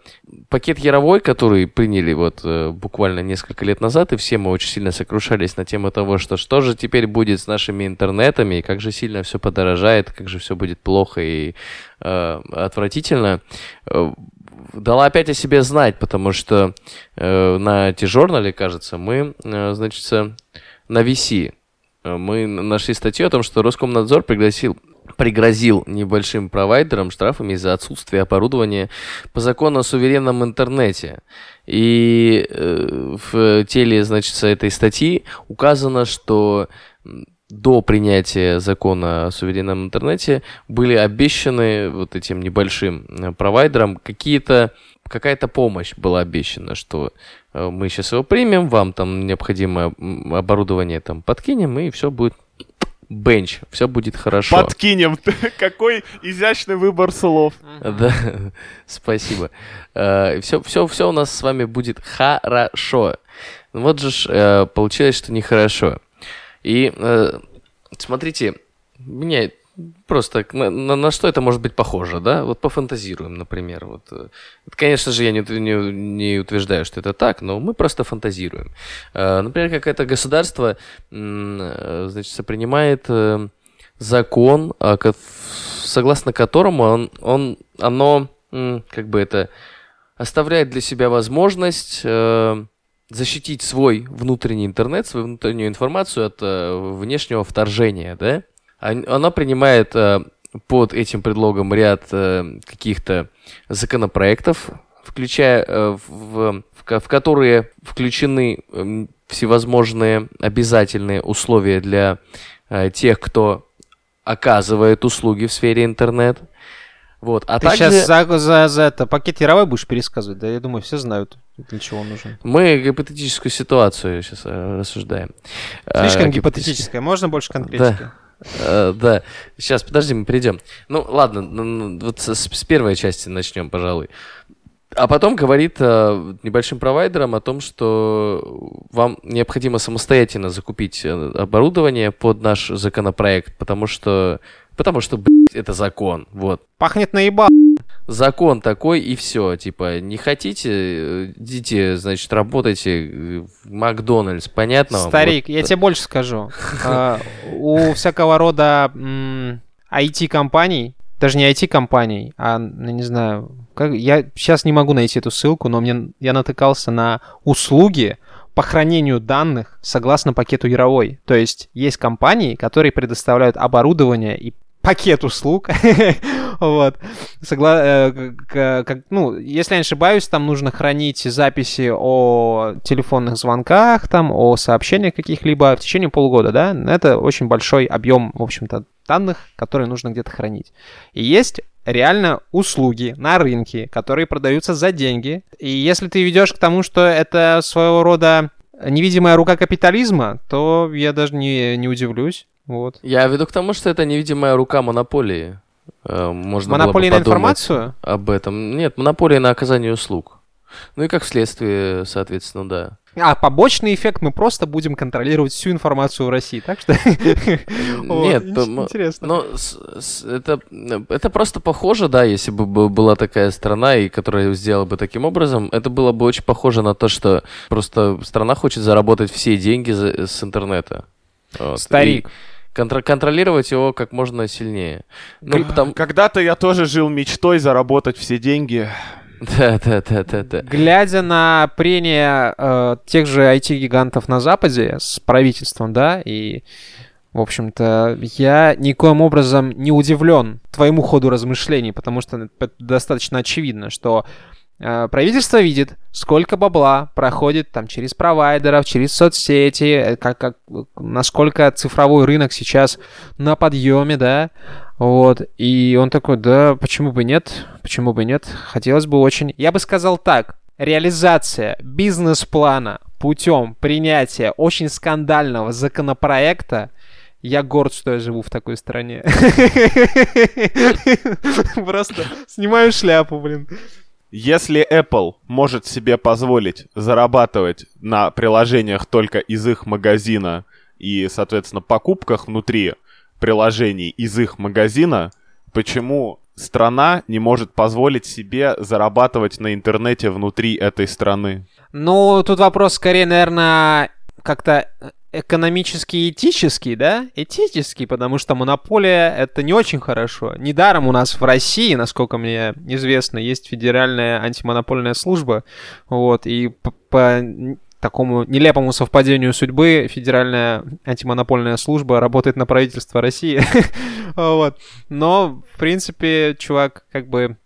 пакет Яровой, который приняли вот буквально несколько лет назад, и все мы очень сильно сокрушались на тему того, что что же теперь будет с нашими интернетами, и как же сильно все подорожает, как же все будет плохо и отвратительно дала опять о себе знать, потому что э, на T-журнале, кажется, мы, э, значит, на VC э, мы нашли статью о том, что Роскомнадзор пригласил пригрозил небольшим провайдерам штрафами за отсутствие оборудования по закону о суверенном интернете. И э, в теле, значит, этой статьи указано, что до принятия закона о суверенном интернете были обещаны вот этим небольшим э, провайдерам какие-то какая-то помощь была обещана, что э, мы сейчас его примем, вам там необходимое оборудование там подкинем, и все будет бенч, все будет хорошо. Подкинем. Какой изящный выбор слов. Да, спасибо. Все, все, все у нас с вами будет хорошо. Вот же э, получилось, что нехорошо. И э, смотрите, мне просто на, на, на что это может быть похоже, да? Вот пофантазируем, например. Вот, э, конечно же, я не, не, не утверждаю, что это так, но мы просто фантазируем. Э, например, какое-то государство, э, значит, принимает э, закон, э, согласно которому он, он, оно, как бы это, оставляет для себя возможность... Э, защитить свой внутренний интернет, свою внутреннюю информацию от э, внешнего вторжения, да? Она принимает э, под этим предлогом ряд э, каких-то законопроектов, включая э, в, в, в которые включены э, всевозможные обязательные условия для э, тех, кто оказывает услуги в сфере интернет. Вот. А Ты также... сейчас за, за, за это пакет Яровой будешь пересказывать, да? Я думаю, все знают, для чего он нужен. Мы гипотетическую ситуацию сейчас э, рассуждаем. Слишком а, гипотетическая, можно больше конкретики? Да. Uh, да, сейчас, подожди, мы перейдем. Ну, ладно, вот с, с первой части начнем, пожалуй. А потом говорит uh, небольшим провайдерам о том, что вам необходимо самостоятельно закупить э, оборудование под наш законопроект, потому что Потому что, блядь, это закон, вот. Пахнет наебал. Закон такой, и все. Типа, не хотите, э, идите, значит, работайте в Макдональдс, понятно? Старик, вот. я тебе больше скажу. А, у всякого рода IT-компаний, даже не IT-компаний, а, ну, не знаю, как, я сейчас не могу найти эту ссылку, но мне, я натыкался на услуги, по хранению данных согласно пакету Яровой. То есть есть компании, которые предоставляют оборудование и пакет услуг. вот. Согла... Э, как, ну, если я не ошибаюсь, там нужно хранить записи о телефонных звонках, там, о сообщениях каких-либо в течение полугода, да? Это очень большой объем, в общем-то, данных, которые нужно где-то хранить. И есть реально услуги на рынке, которые продаются за деньги. И если ты ведешь к тому, что это своего рода невидимая рука капитализма, то я даже не, не удивлюсь. Вот. Я веду к тому, что это невидимая рука монополии. Э, можно монополия на информацию? Об этом. Нет, монополия на оказание услуг. Ну и как следствие, соответственно, да. А побочный эффект мы просто будем контролировать всю информацию в России, так что... Нет, интересно. Но это, это просто похоже, да, если бы была такая страна, и которая сделала бы таким образом, это было бы очень похоже на то, что просто страна хочет заработать все деньги с интернета. Старик. Контр- контролировать его как можно сильнее. Ну, потому... Когда-то я тоже жил мечтой заработать все деньги. Да, да, да, да, да. Глядя на прения э, тех же IT-гигантов на Западе с правительством, да, и, в общем-то, я никоим образом не удивлен твоему ходу размышлений, потому что это достаточно очевидно, что правительство видит, сколько бабла проходит там через провайдеров, через соцсети, э, как, как, насколько цифровой рынок сейчас на подъеме, да, вот, и он такой, да, почему бы нет, почему бы нет, хотелось бы очень. Я бы сказал так, реализация бизнес-плана путем принятия очень скандального законопроекта я горд, что я живу в такой стране. Просто снимаю шляпу, блин. Если Apple может себе позволить зарабатывать на приложениях только из их магазина и, соответственно, покупках внутри приложений из их магазина, почему страна не может позволить себе зарабатывать на интернете внутри этой страны? Ну, тут вопрос скорее, наверное, как-то экономически этический, да? Этический, потому что монополия — это не очень хорошо. Недаром у нас в России, насколько мне известно, есть федеральная антимонопольная служба, вот, и по, по такому нелепому совпадению судьбы Федеральная антимонопольная служба работает на правительство России. вот. Но, в принципе, чувак, как бы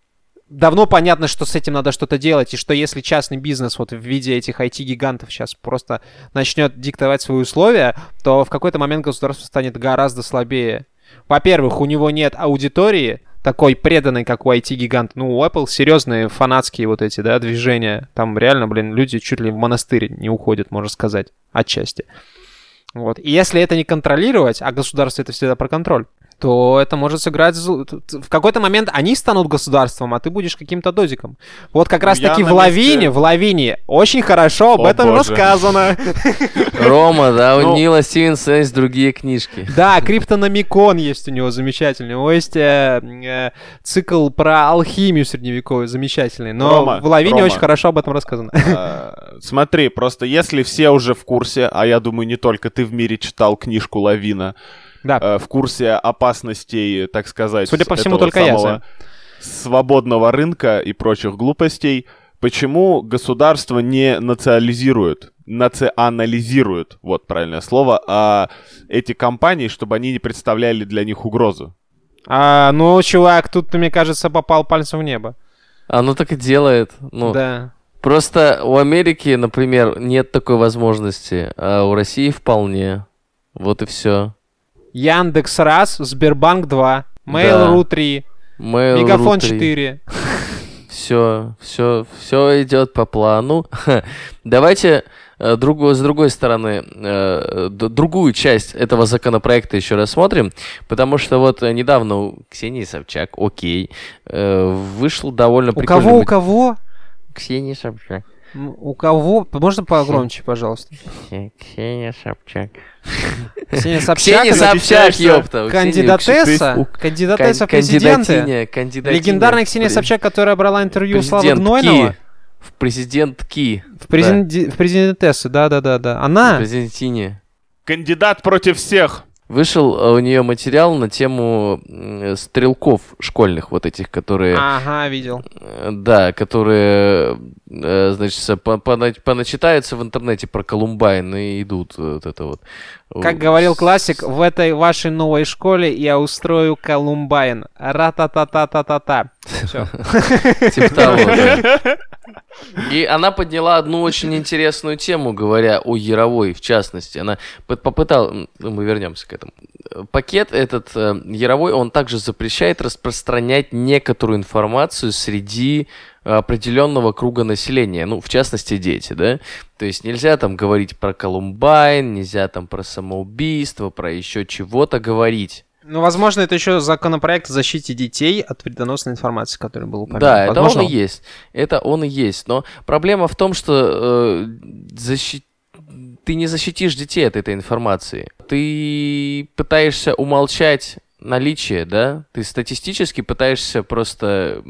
давно понятно, что с этим надо что-то делать, и что если частный бизнес вот в виде этих IT-гигантов сейчас просто начнет диктовать свои условия, то в какой-то момент государство станет гораздо слабее. Во-первых, у него нет аудитории, такой преданный, как у IT-гиганта. Ну, у Apple серьезные фанатские вот эти, да, движения. Там реально, блин, люди чуть ли в монастырь не уходят, можно сказать, отчасти. Вот. И если это не контролировать, а государство это всегда про контроль, то это может сыграть... В какой-то момент они станут государством, а ты будешь каким-то дозиком. Вот как ну, раз-таки в Лавине, месте... в Лавине очень хорошо об О, этом боже. рассказано. Рома, да, у ну. Нила Стивенса есть другие книжки. Да, Криптономикон есть у него замечательный. У него есть э, э, цикл про алхимию средневековую замечательный. Но в Лавине очень хорошо об этом рассказано. А, смотри, просто если все уже в курсе, а я думаю, не только ты в мире читал книжку Лавина, да. э, в курсе опасностей, так сказать, Судя по всему, только самого я, свободного рынка и прочих глупостей, почему государство не национализирует, национализирует, вот правильное слово, а эти компании, чтобы они не представляли для них угрозу? А, ну, чувак, тут, мне кажется, попал пальцем в небо. Оно так и делает. Ну, да. Просто у Америки, например, нет такой возможности, а у России вполне. Вот и все. Яндекс раз, Сбербанк 2, Mail.ru 3, Mail Мегафон 4. Все, все, все идет по плану. Давайте э, другую, с другой стороны, э, другую часть этого законопроекта еще рассмотрим, потому что вот недавно у Ксении Собчак, окей, э, вышел довольно у прикольный... У кого, у кого? Ксения Собчак. У кого? Можно погромче, пожалуйста? Ксения Собчак. Ксения Собчак. Ксения Собчак, ёпта. Кандидатесса. Кандидатесса в президенты. Легендарная Ксения Собчак, которая брала интервью у Славы Гнойного. В президентки. В, президент, в президентессы, да-да-да. Она... В президентине. Кандидат против всех. Вышел э, у нее материал на тему стрелков школьных, вот этих, которые... Ага, видел. Э, да, которые, э, значит, поначитаются в интернете про Колумбайн и идут вот это вот. Как говорил классик, в этой вашей новой школе я устрою Колумбайн. Ра-та-та-та-та-та-та. Все. Типа того, И она подняла одну очень интересную тему, говоря о Яровой, в частности. Она попытала... Ну, мы вернемся к этому. Пакет этот э, Яровой, он также запрещает распространять некоторую информацию среди определенного круга населения, ну, в частности, дети, да, то есть нельзя там говорить про Колумбайн, нельзя там про самоубийство, про еще чего-то говорить, Ну, возможно, это еще законопроект о защите детей от вредоносной информации, который был упомянут. Да, это Возможно, он и есть. Это он и есть. Но проблема в том, что э, защи- ты не защитишь детей от этой информации. Ты пытаешься умолчать наличие, да? Ты статистически пытаешься просто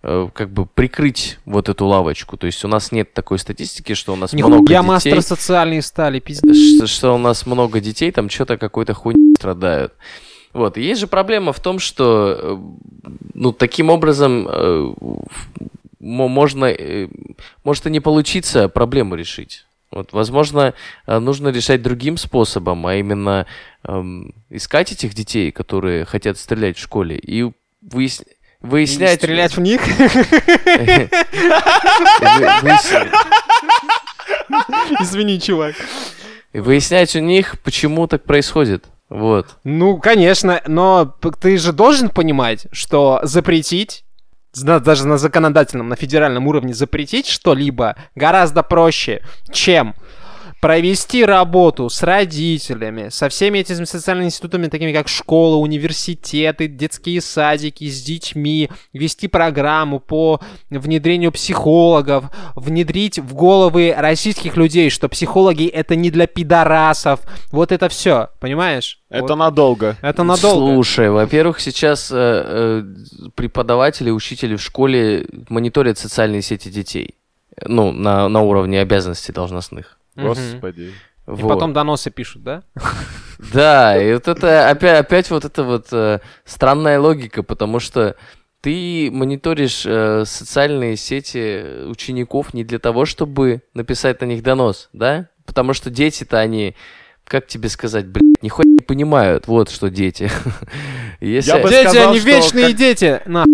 как бы прикрыть вот эту лавочку. То есть у нас нет такой статистики, что у нас много Нихуя детей. мастер социальные стали, пиздец. что, что у нас много детей, там что-то какой-то хуйней страдают. Вот. И есть же проблема в том, что э, ну, таким образом э, мо- можно, э, может и не получиться проблему решить. Вот, возможно, э, нужно решать другим способом, а именно эм, искать этих детей, которые хотят стрелять в школе, и выяс- И выяснять... Стрелять в них? Извини, чувак. выяснять у них, почему так происходит. Вот. Ну, конечно, но ты же должен понимать, что запретить, даже на законодательном, на федеральном уровне запретить что-либо гораздо проще, чем провести работу с родителями, со всеми этими социальными институтами, такими как школы, университеты, детские садики, с детьми, вести программу по внедрению психологов, внедрить в головы российских людей, что психологи это не для пидорасов. Вот это все, понимаешь? Это Вот. надолго. Это надолго. Слушай, во-первых, сейчас э, э, преподаватели, учители в школе мониторят социальные сети детей. Ну, на, на уровне обязанностей должностных. Господи. И Вот. потом доносы пишут, да? Да, и вот это опять, опять вот эта вот э, странная логика, потому что ты мониторишь э, социальные сети учеников не для того, чтобы написать на них донос, да? Потому что дети-то они, как тебе сказать, блядь, нихуя не понимают, вот что дети. Если... Я бы дети, сказал, они что вечные как- дети! На.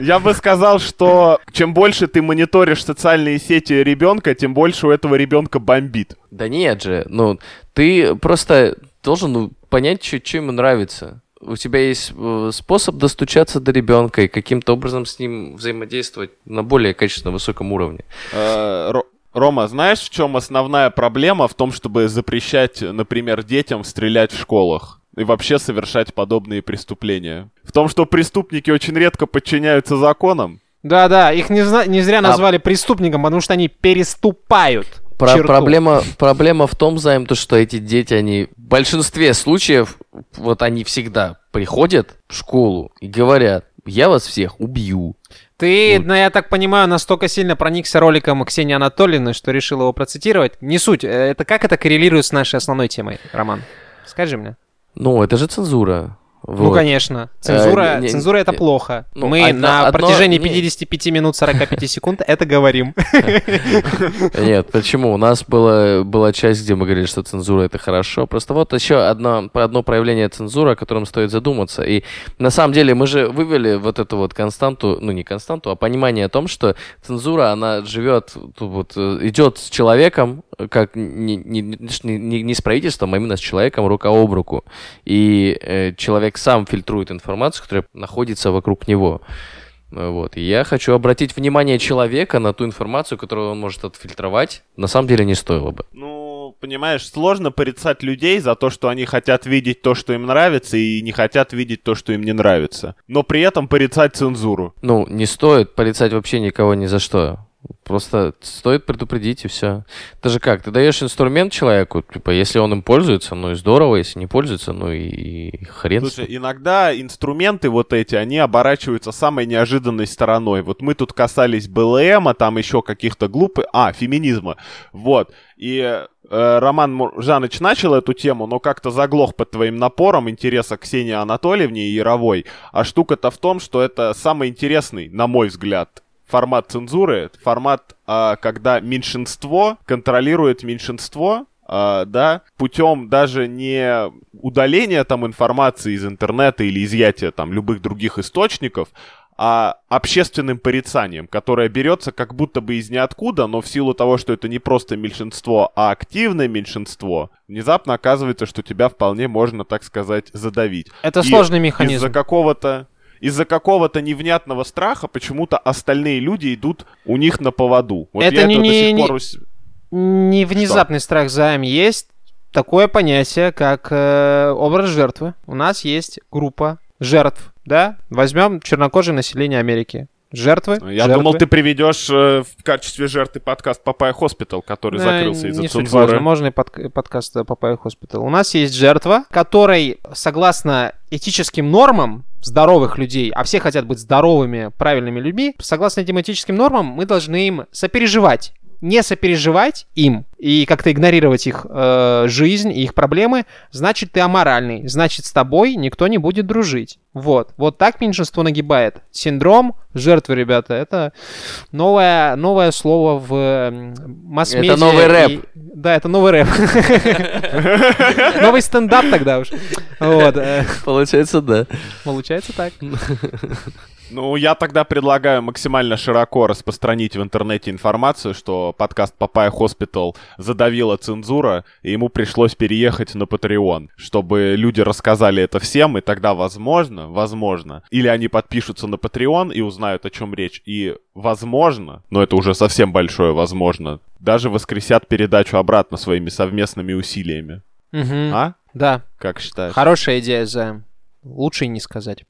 Я бы сказал, что чем больше ты мониторишь социальные сети ребенка, тем больше у этого ребенка бомбит. Да нет же, ну, ты просто должен ну, понять, что ему нравится. У тебя есть э, способ достучаться до ребенка и каким-то образом с ним взаимодействовать на более качественно высоком уровне. Э, Ро- Рома, знаешь, в чем основная проблема в том, чтобы запрещать, например, детям стрелять в школах? И вообще совершать подобные преступления. В том, что преступники очень редко подчиняются законам. Да-да, их не, зна- не А зря назвали преступником, потому что они переступают Про- черту. проблема, проблема в том, Займ, то, что эти дети, они в большинстве случаев, вот они всегда приходят в школу и говорят, я вас всех убью. Ты, Вот. ну, я так понимаю, настолько сильно проникся роликом Ксении Анатольевны, что решил его процитировать. Не суть. э, Это как это коррелирует с нашей основной темой, Роман? Скажи мне. Ну, это же цензура. Ну, Вот. конечно. Цензура, Э, не- не- цензура это не- плохо. ну, Мы одно- на одно- протяжении не- 55 минут 45 секунд это говорим. Нет, почему? У нас была, была часть, где мы говорили, что цензура это хорошо. Просто вот еще одно, одно проявление цензуры, о котором стоит задуматься. И на самом деле мы же вывели вот эту вот константу, ну не константу, а понимание о том, что цензура, она живет, вот, э, идет с человеком, э, как не, не, не, не- не с правительством, а именно с человеком рука об руку. И э, человек сам фильтрует информацию, которая находится вокруг него. Вот. И я хочу обратить внимание человека на ту информацию, которую он может отфильтровать. На самом деле не стоило бы. Ну, понимаешь, сложно порицать людей за то, что они хотят видеть то, что им нравится, и не хотят видеть то, что им не нравится. Но при этом порицать цензуру. Ну, не стоит порицать вообще никого ни за что. Просто стоит предупредить и все. Это же как? Ты даешь инструмент человеку, типа, если он им пользуется, ну и здорово, если не пользуется, ну и, и хрен. Слушай, иногда инструменты вот эти, они оборачиваются самой неожиданной стороной. Вот мы тут касались БЛМа, там еще каких-то глупых... А, феминизма. Вот. И э, Роман Му- Жаныч начал эту тему, но как-то заглох под твоим напором интереса Ксении Анатольевне и Яровой. А штука-то в том, что это самый интересный, на мой взгляд, формат цензуры. Формат, а, когда меньшинство контролирует меньшинство, а, да, путем даже не удаления там информации из интернета или изъятия там любых других источников, а общественным порицанием, которое берется как будто бы из ниоткуда, но в силу того, что это не просто меньшинство, а активное меньшинство, внезапно оказывается, что тебя вполне можно, так сказать, задавить. Это И сложный Из-за механизм. какого-то из-за какого-то невнятного страха почему-то остальные люди идут у них на поводу. Вот Это я не- это до не- сих не- пор Не внезапный страх за Ами есть. такое понятие, как э, образ жертвы. У нас есть группа жертв, да? Возьмем чернокожее население Америки. Жертвы. Я жертвы. думал, ты приведешь э, в качестве жертвы подкаст Папая Хоспитал, который Да, закрылся из-за не цензуры. важно. Можно и под- подкаст Папая Хоспитал. У нас есть жертва, которой, согласно этическим нормам здоровых людей, а все хотят быть здоровыми, правильными людьми, согласно этим этическим нормам мы должны им сопереживать. Не сопереживать им и как-то игнорировать их э, жизнь и их проблемы, значит, ты аморальный. Значит, с тобой никто не будет дружить. Вот. Вот так меньшинство нагибает. Синдром жертвы, ребята, это новое, новое слово в масс-медиа. Это новый и- рэп. Да, это новый рэп. Новый стендап тогда уж. Э, Получается, да. Получается так. Ну, я тогда предлагаю максимально широко распространить в интернете информацию, что подкаст Папая Хоспитал задавила цензура, и ему пришлось переехать на Patreon, чтобы люди рассказали это всем, и тогда, возможно, возможно, или они подпишутся на Patreon и узнают, о чем речь, и, возможно, но это уже совсем большое возможно, даже воскресят передачу обратно своими совместными усилиями. Мгм. А? Да, Как считаешь? хорошая идея, за Лучше и не сказать.